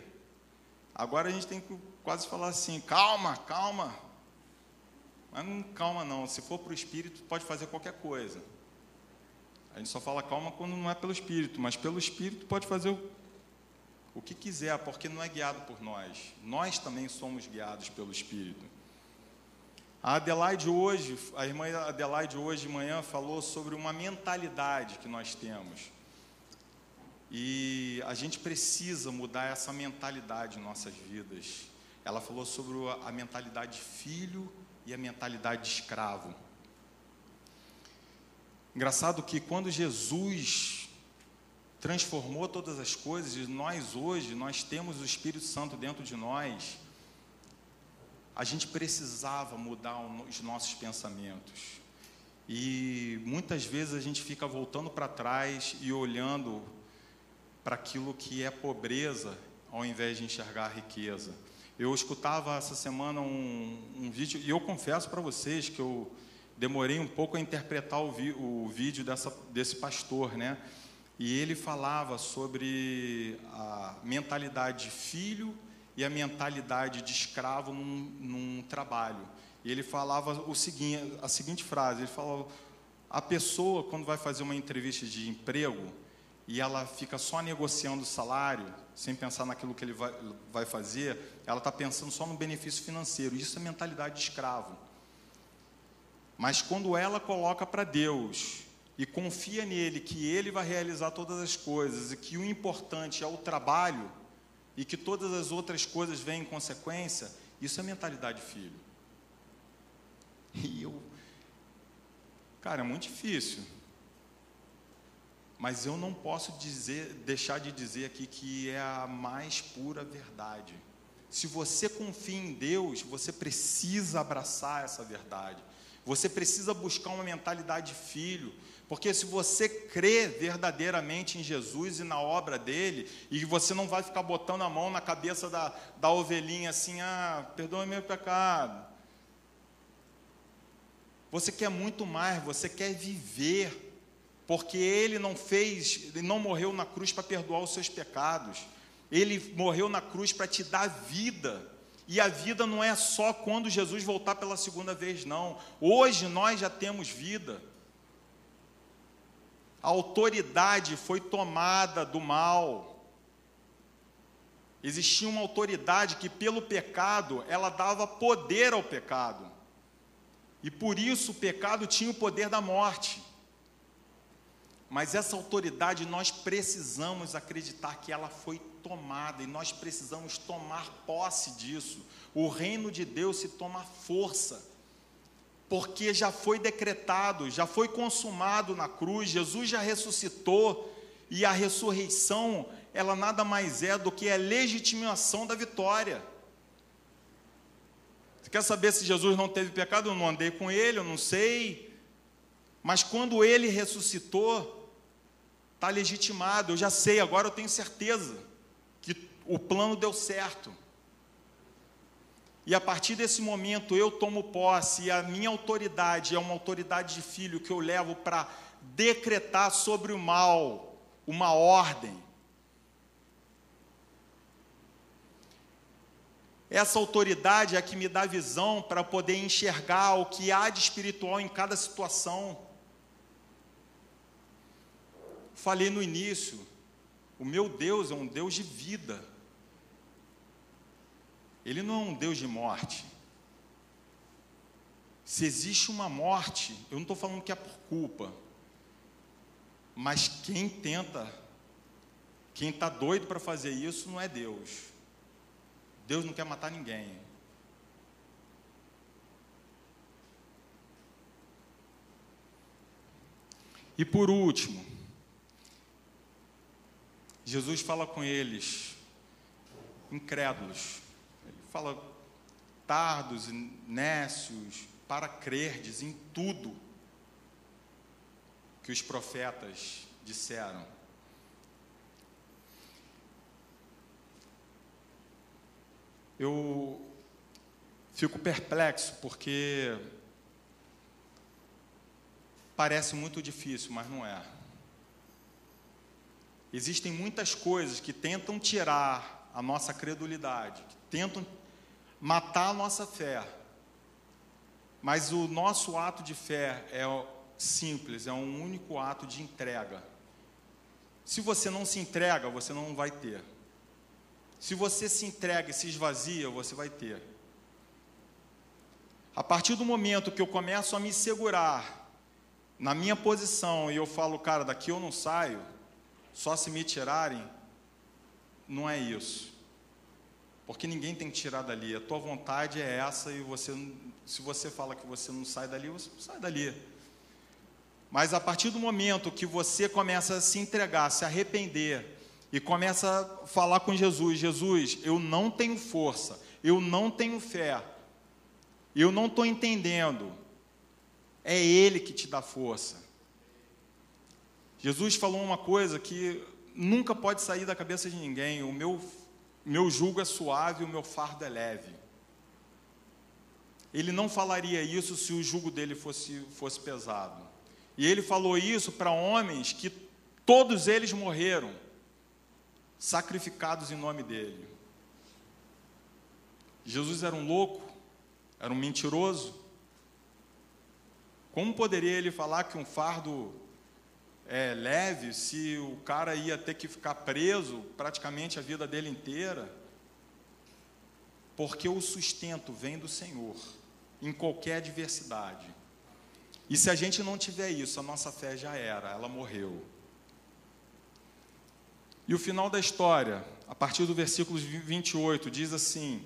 A: Agora a gente tem que quase falar assim, calma, calma. Mas não calma não, se for para o Espírito, pode fazer qualquer coisa. A gente só fala calma quando não é pelo Espírito, mas pelo Espírito pode fazer o, o que quiser, porque não é guiado por nós. Nós também somos guiados pelo Espírito. A Adelaide hoje, a irmã Adelaide hoje de manhã falou sobre uma mentalidade que nós temos. E a gente precisa mudar essa mentalidade em nossas vidas. Ela falou sobre a mentalidade de filho e a mentalidade de escravo. Engraçado que quando Jesus transformou todas as coisas, e nós hoje, nós temos o Espírito Santo dentro de nós, a gente precisava mudar os nossos pensamentos. E muitas vezes a gente fica voltando para trás e olhando para aquilo que é pobreza, ao invés de enxergar a riqueza. Eu escutava essa semana um, um vídeo, e eu confesso para vocês que eu demorei um pouco a interpretar o, vi, o vídeo dessa, desse pastor, né? E ele falava sobre a mentalidade de filho e a mentalidade de escravo num, num trabalho. E ele falava o seguinte, a seguinte frase: ele falava, a pessoa quando vai fazer uma entrevista de emprego e ela fica só negociando o salário, sem pensar naquilo que ele vai, vai fazer, ela está pensando só no benefício financeiro. Isso é mentalidade de escravo. Mas quando ela coloca para Deus e confia nele que ele vai realizar todas as coisas e que o importante é o trabalho e que todas as outras coisas vêm em consequência, isso é mentalidade de filho. (laughs) E eu, cara, é muito difícil. Mas eu não posso dizer, deixar de dizer aqui que é a mais pura verdade. Se você confia em Deus, você precisa abraçar essa verdade. Você precisa buscar uma mentalidade de filho, porque se você crê verdadeiramente em Jesus e na obra dele, e você não vai ficar botando a mão na cabeça da, da ovelhinha assim, ah, perdoa meu pecado. Você quer muito mais, você quer viver porque ele não fez, ele não morreu na cruz para perdoar os seus pecados. Ele morreu na cruz para te dar vida. E a vida não é só quando Jesus voltar pela segunda vez, não. Hoje nós já temos vida. A autoridade foi tomada do mal. Existia uma autoridade que, pelo pecado, ela dava poder ao pecado. E por isso o pecado tinha o poder da morte. Mas essa autoridade nós precisamos acreditar que ela foi tomada e nós precisamos tomar posse disso. O reino de Deus se toma força, porque já foi decretado, já foi consumado na cruz, Jesus já ressuscitou e a ressurreição ela nada mais é do que a legitimação da vitória. Você quer saber se Jesus não teve pecado? Eu não andei com ele, eu não sei. Mas quando ele ressuscitou, está legitimado, eu já sei, agora eu tenho certeza que o plano deu certo. E a partir desse momento eu tomo posse, e a minha autoridade é uma autoridade de filho que eu levo para decretar sobre o mal uma ordem Essa autoridade é a que me dá visão para poder enxergar o que há de espiritual em cada situação. Falei no início, o meu Deus é um Deus de vida. Ele não é um Deus de morte. Se existe uma morte, eu não estou falando que é por culpa, mas quem tenta, quem está doido para fazer isso não é Deus. Deus não quer matar ninguém. E por último, Jesus fala com eles, incrédulos. Ele fala, tardos nécios, para crerdes em tudo que os profetas disseram. eu fico perplexo porque parece muito difícil, mas não é. Existem muitas coisas que tentam tirar a nossa credulidade, que tentam matar a nossa fé. Mas o nosso ato de fé é simples, é um único ato de entrega. Se você não se entrega, você não vai ter. Se você se entrega e se esvazia, você vai ter. A partir do momento que eu começo a me segurar na minha posição e eu falo, cara, daqui eu não saio, só se me tirarem, não é isso. Porque ninguém tem que tirar dali. A tua vontade é essa e você, se você fala que você não sai dali, você não sai dali. Mas a partir do momento que você começa a se entregar, se arrepender, e começa a falar com Jesus: Jesus, eu não tenho força, eu não tenho fé, eu não estou entendendo. É Ele que te dá força. Jesus falou uma coisa que nunca pode sair da cabeça de ninguém: o meu, meu jugo é suave, o meu fardo é leve. Ele não falaria isso se o jugo dele fosse, fosse pesado. E ele falou isso para homens que todos eles morreram sacrificados em nome dele. Jesus era um louco, era um mentiroso. Como poderia ele falar que um fardo é leve se o cara ia ter que ficar preso praticamente a vida dele inteira? Porque o sustento vem do Senhor, em qualquer adversidade. E se a gente não tiver isso, a nossa fé já era, ela morreu. E o final da história, a partir do versículo 28, diz assim: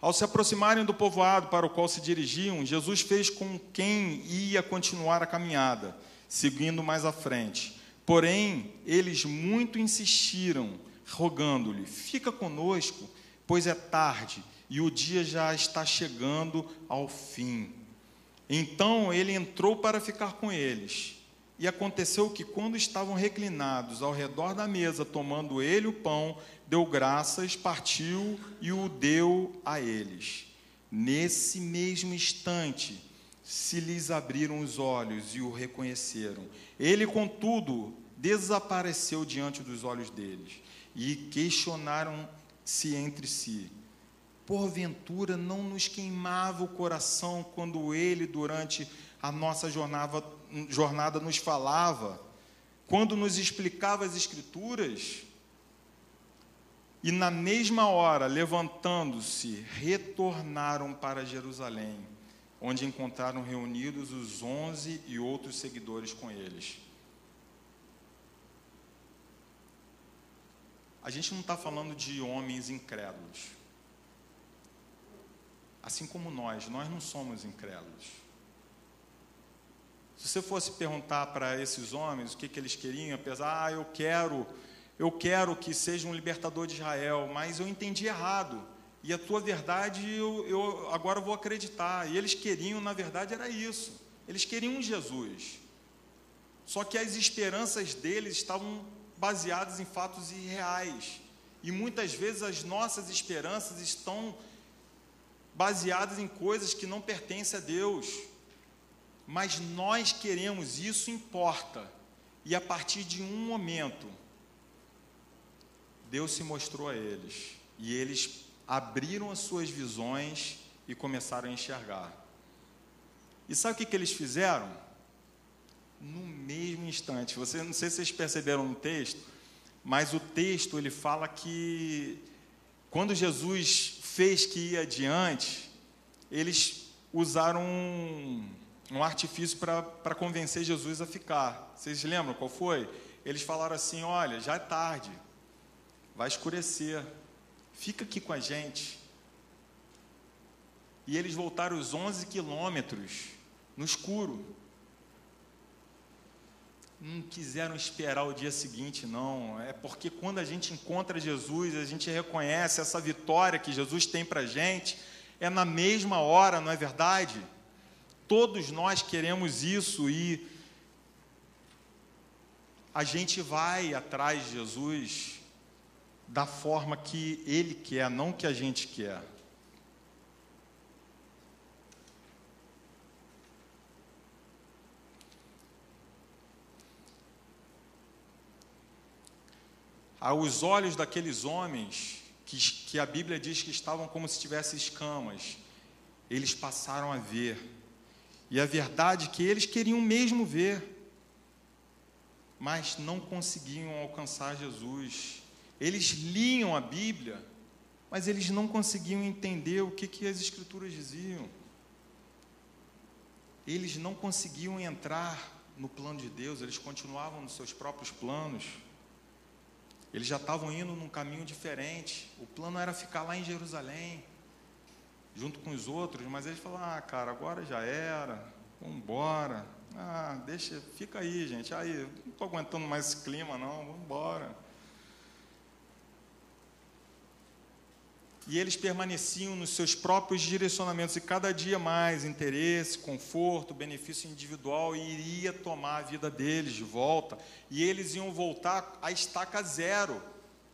A: Ao se aproximarem do povoado para o qual se dirigiam, Jesus fez com quem ia continuar a caminhada, seguindo mais à frente. Porém, eles muito insistiram, rogando-lhe: Fica conosco, pois é tarde e o dia já está chegando ao fim. Então ele entrou para ficar com eles. E aconteceu que, quando estavam reclinados ao redor da mesa, tomando ele o pão, deu graças, partiu e o deu a eles. Nesse mesmo instante, se lhes abriram os olhos e o reconheceram. Ele, contudo, desapareceu diante dos olhos deles e questionaram-se entre si. Porventura não nos queimava o coração quando ele, durante a nossa jornada, jornada nos falava, quando nos explicava as Escrituras, E na mesma hora, levantando-se, retornaram para Jerusalém, onde encontraram reunidos os onze e outros seguidores com eles. A gente não está falando de homens incrédulos. Assim como nós, nós não somos incrédulos. Se você fosse perguntar para esses homens o que, que eles queriam, apesar, ah, eu quero eu quero que seja um libertador de Israel, mas eu entendi errado. E a tua verdade eu, eu agora vou acreditar. E eles queriam, na verdade, era isso. Eles queriam Jesus. Só que as esperanças deles estavam baseadas em fatos irreais. E muitas vezes as nossas esperanças estão baseadas em coisas que não pertencem a Deus. Mas nós queremos, isso importa. E a partir de um momento, Deus se mostrou a eles e eles abriram as suas visões e começaram a enxergar. E sabe o que, que eles fizeram? No mesmo instante, você não sei se vocês perceberam no texto, mas o texto ele fala que quando Jesus fez que ia adiante, eles usaram um, um artifício para convencer Jesus a ficar. Vocês lembram qual foi? Eles falaram assim: olha, já é tarde, vai escurecer, fica aqui com a gente. E eles voltaram os 11 quilômetros no escuro. Não quiseram esperar o dia seguinte, não. É porque quando a gente encontra Jesus, a gente reconhece essa vitória que Jesus tem para a gente, é na mesma hora, não é verdade? Todos nós queremos isso e a gente vai atrás de Jesus da forma que Ele quer, não que a gente quer. Aos olhos daqueles homens, que, que a Bíblia diz que estavam como se tivessem escamas, eles passaram a ver. E a verdade é que eles queriam mesmo ver, mas não conseguiam alcançar Jesus. Eles liam a Bíblia, mas eles não conseguiam entender o que, que as Escrituras diziam. Eles não conseguiam entrar no plano de Deus, eles continuavam nos seus próprios planos. Eles já estavam indo num caminho diferente. O plano era ficar lá em Jerusalém, junto com os outros, mas eles falaram: ah, cara, agora já era, vamos embora. Ah, deixa, fica aí, gente. Aí, não estou aguentando mais esse clima, não, vamos embora. E eles permaneciam nos seus próprios direcionamentos e cada dia mais interesse, conforto, benefício individual iria tomar a vida deles de volta e eles iam voltar à estaca zero,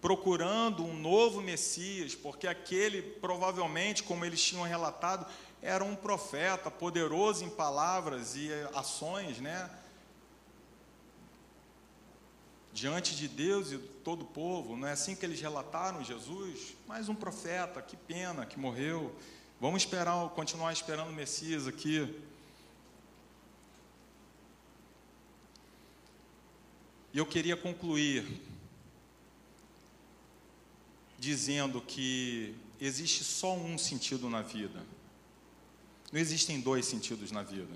A: procurando um novo Messias, porque aquele provavelmente, como eles tinham relatado, era um profeta poderoso em palavras e ações, né? Diante de Deus e todo o povo. Não é assim que eles relataram Jesus? Mais um profeta, que pena que morreu. Vamos esperar, continuar esperando o Messias aqui. E eu queria concluir dizendo que existe só um sentido na vida. Não existem dois sentidos na vida.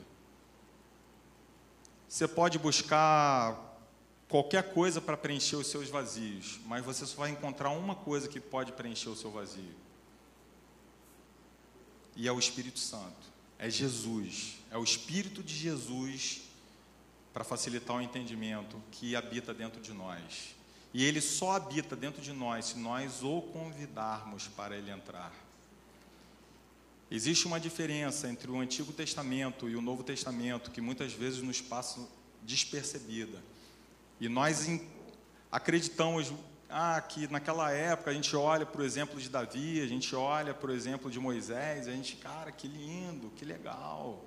A: Você pode buscar qualquer coisa para preencher os seus vazios, mas você só vai encontrar uma coisa que pode preencher o seu vazio. E é o Espírito Santo. É Jesus. É o Espírito de Jesus para facilitar o entendimento que habita dentro de nós. E ele só habita dentro de nós se nós o convidarmos para ele entrar. Existe uma diferença entre o Antigo Testamento e o Novo Testamento que muitas vezes nos passa despercebida. E nós acreditamos ah, que naquela época a gente olha para o exemplo de Davi, a gente olha para o exemplo de Moisés, a gente, cara, que lindo, que legal.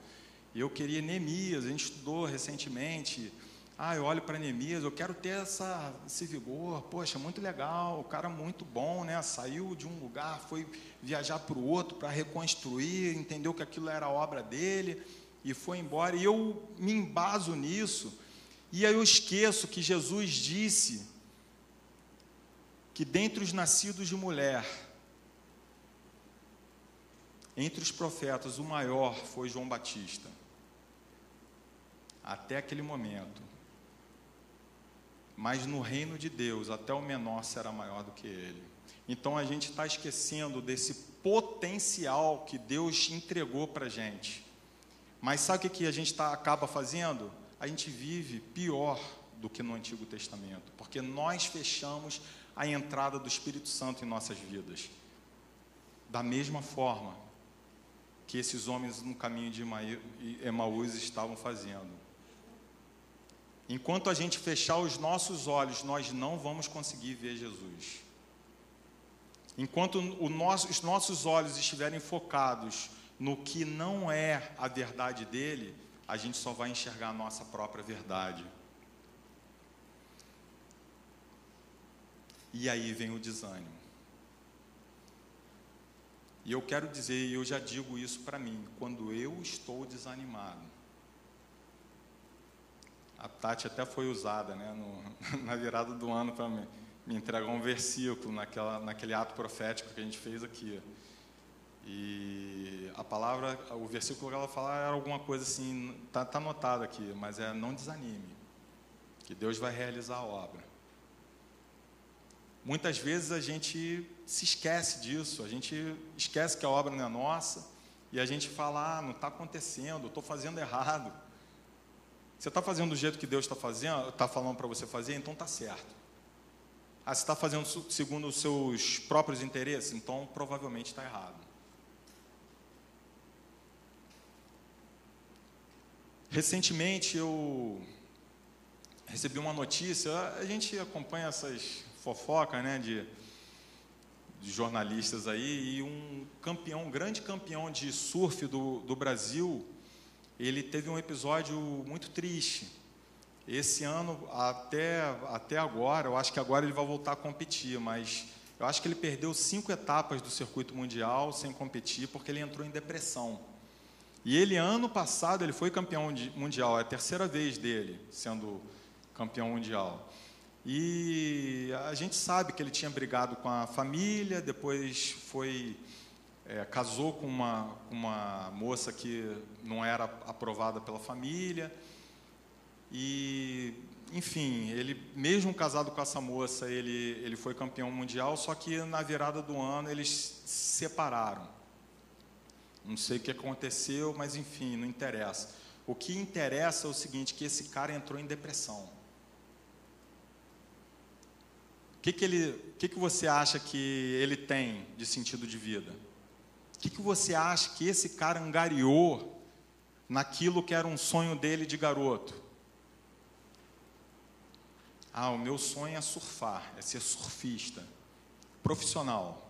A: Eu queria Neemias, a gente estudou recentemente. Ah, eu olho para Neemias, eu quero ter essa, esse vigor. Poxa, muito legal, o cara muito bom, né? Saiu de um lugar, foi viajar para o outro para reconstruir, entendeu que aquilo era obra dele e foi embora. E eu me embaso nisso e aí eu esqueço que Jesus disse que dentre os nascidos de mulher, entre os profetas, o maior foi João Batista. Até aquele momento. Mas no reino de Deus, até o menor será maior do que ele. Então a gente está esquecendo desse potencial que Deus entregou para a gente. Mas sabe o que a gente tá, acaba fazendo? A gente vive pior do que no Antigo Testamento, porque nós fechamos a entrada do Espírito Santo em nossas vidas. Da mesma forma que esses homens no caminho de Emaús estavam fazendo. Enquanto a gente fechar os nossos olhos, nós não vamos conseguir ver Jesus. Enquanto nosso, os nossos olhos estiverem focados no que não é a verdade dele, a gente só vai enxergar a nossa própria verdade. E aí vem o desânimo. E eu quero dizer, e eu já digo isso para mim, quando eu estou desanimado. A Tati até foi usada né, no, (laughs) na virada do ano para me, me entregar um versículo naquela, naquele ato profético que a gente fez aqui. E a palavra, o versículo que ela fala era alguma coisa assim, está tá anotado aqui, mas é não desanime, que Deus vai realizar a obra. Muitas vezes a gente se esquece disso, a gente esquece que a obra não é nossa e a gente fala, ah, não está acontecendo, estou fazendo errado. Você está fazendo do jeito que Deus está fazendo, está falando para você fazer, então está certo. Ah, você está fazendo segundo os seus próprios interesses, então provavelmente está errado. Recentemente eu recebi uma notícia, a gente acompanha essas fofoca, né, de, de, jornalistas aí, e um campeão, um grande campeão de surf do, do Brasil, ele teve um episódio muito triste. Esse ano, até, até agora, eu acho que agora ele vai voltar a competir, mas eu acho que ele perdeu cinco etapas do circuito mundial sem competir, porque ele entrou em depressão. E ele, ano passado, ele foi campeão mundial, é a terceira vez dele sendo campeão mundial. E a gente sabe que ele tinha brigado com a família, depois foi é, casou com uma, uma moça que não era aprovada pela família. E, enfim, ele mesmo casado com essa moça, ele, ele foi campeão mundial, só que na virada do ano eles se separaram. Não sei o que aconteceu, mas enfim, não interessa. O que interessa é o seguinte, que esse cara entrou em depressão que, que, ele, que, que você acha que ele tem de sentido de vida? O que, que você acha que esse cara angariou naquilo que era um sonho dele de garoto? Ah, o meu sonho é surfar, é ser surfista, profissional.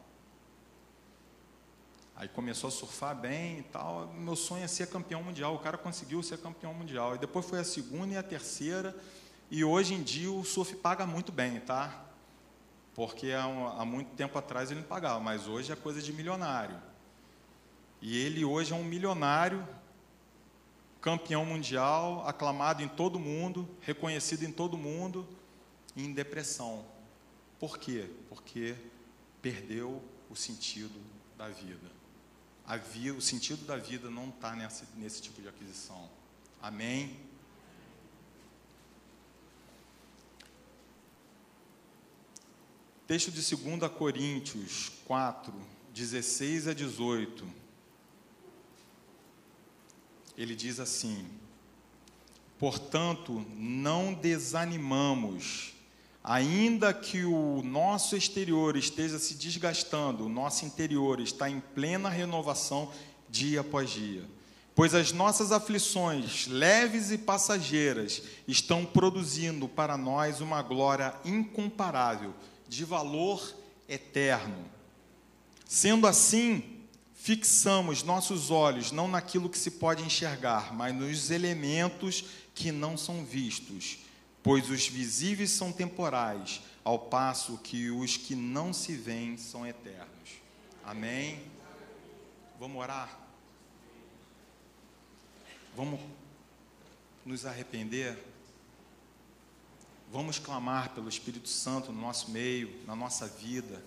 A: Aí começou a surfar bem e tal. Meu sonho é ser campeão mundial. O cara conseguiu ser campeão mundial. E depois foi a segunda e a terceira. E hoje em dia o surf paga muito bem, tá? porque há, há muito tempo atrás ele não pagava, mas hoje é coisa de milionário. E ele hoje é um milionário, campeão mundial, aclamado em todo mundo, reconhecido em todo mundo, em depressão. Por quê? Porque perdeu o sentido da vida. O sentido da vida não está nesse, nesse tipo de aquisição. Amém? Texto de 2 Coríntios 4, 16 a 18. Ele diz assim: Portanto, não desanimamos, ainda que o nosso exterior esteja se desgastando, o nosso interior está em plena renovação dia após dia. Pois as nossas aflições, leves e passageiras, estão produzindo para nós uma glória incomparável de valor eterno. Sendo assim, fixamos nossos olhos não naquilo que se pode enxergar, mas nos elementos que não são vistos, pois os visíveis são temporais, ao passo que os que não se veem são eternos. Amém? Vamos orar? Vamos nos arrepender? Vamos clamar pelo Espírito Santo no nosso meio, na nossa vida.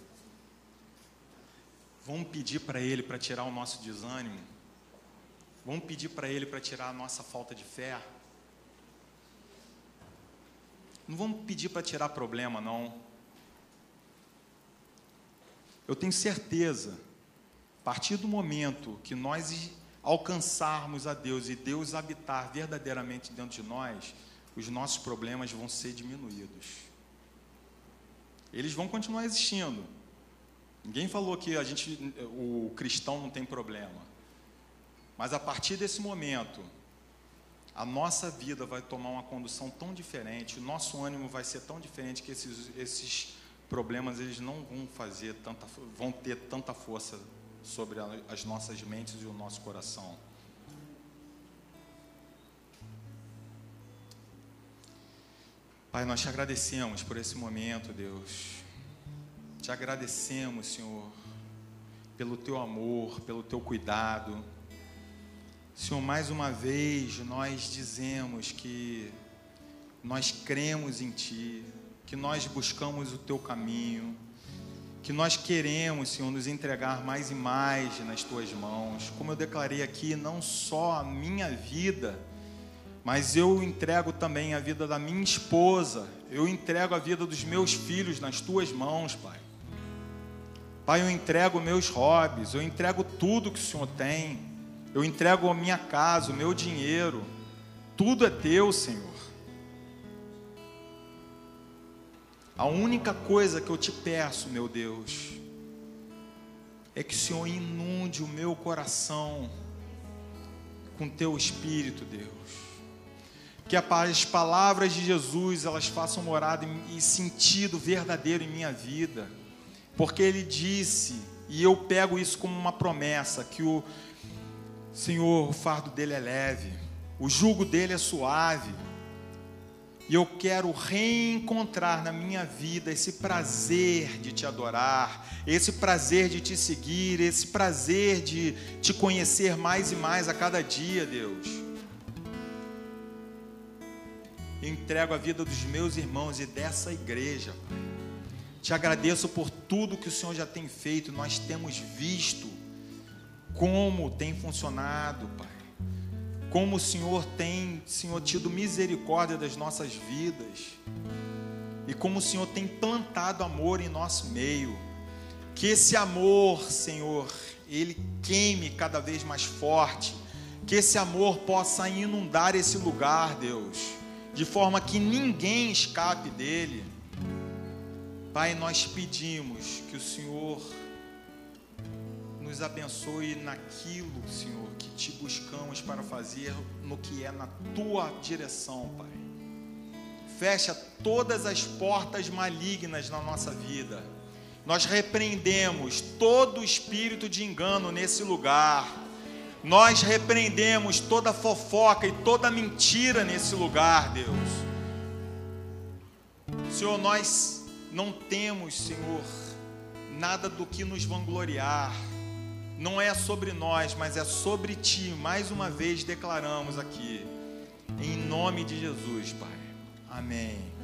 A: Vamos pedir para Ele para tirar o nosso desânimo. Vamos pedir para Ele para tirar a nossa falta de fé. Não vamos pedir para tirar problema, não. Eu tenho certeza, a partir do momento que nós alcançarmos a Deus e Deus habitar verdadeiramente dentro de nós, os nossos problemas vão ser diminuídos. Eles vão continuar existindo. Ninguém falou que a gente, o cristão não tem problema. Mas a partir desse momento, a nossa vida vai tomar uma condução tão diferente, o nosso ânimo vai ser tão diferente que esses, esses problemas eles não vão fazer tanta, vão ter tanta força sobre as nossas mentes e o nosso coração. Pai, nós te agradecemos por esse momento, Deus. Te agradecemos, Senhor, pelo teu amor, pelo teu cuidado. Senhor, mais uma vez nós dizemos que nós cremos em Ti, que nós buscamos o Teu caminho, que nós queremos, Senhor, nos entregar mais e mais nas Tuas mãos. Como eu declarei aqui, não só a minha vida, mas eu entrego também a vida da minha esposa, eu entrego a vida dos meus filhos nas tuas mãos, Pai. Pai, eu entrego meus hobbies, eu entrego tudo que o Senhor tem, eu entrego a minha casa, o meu dinheiro, tudo é teu, Senhor. A única coisa que eu te peço, meu Deus, é que o Senhor inunde o meu coração com teu espírito, Deus. Que as palavras de Jesus elas façam morada e sentido verdadeiro em minha vida, porque Ele disse e eu pego isso como uma promessa que o Senhor, o fardo dele é leve, o jugo dele é suave. E eu quero reencontrar na minha vida esse prazer de te adorar, esse prazer de te seguir, esse prazer de te conhecer mais e mais a cada dia, Deus entrego a vida dos meus irmãos e dessa igreja, Pai. Te agradeço por tudo que o Senhor já tem feito, nós temos visto como tem funcionado, Pai. Como o Senhor tem, Senhor, tido misericórdia das nossas vidas. E como o Senhor tem plantado amor em nosso meio. Que esse amor, Senhor, ele queime cada vez mais forte. Que esse amor possa inundar esse lugar, Deus de forma que ninguém escape dele. Pai, nós pedimos que o Senhor nos abençoe naquilo, Senhor, que te buscamos para fazer no que é na tua direção, Pai. Fecha todas as portas malignas na nossa vida. Nós repreendemos todo espírito de engano nesse lugar nós repreendemos toda fofoca e toda mentira nesse lugar, Deus. Senhor, nós não temos, Senhor, nada do que nos vangloriar não é sobre nós, mas é sobre ti. Mais uma vez declaramos aqui, em nome de Jesus, Pai. Amém.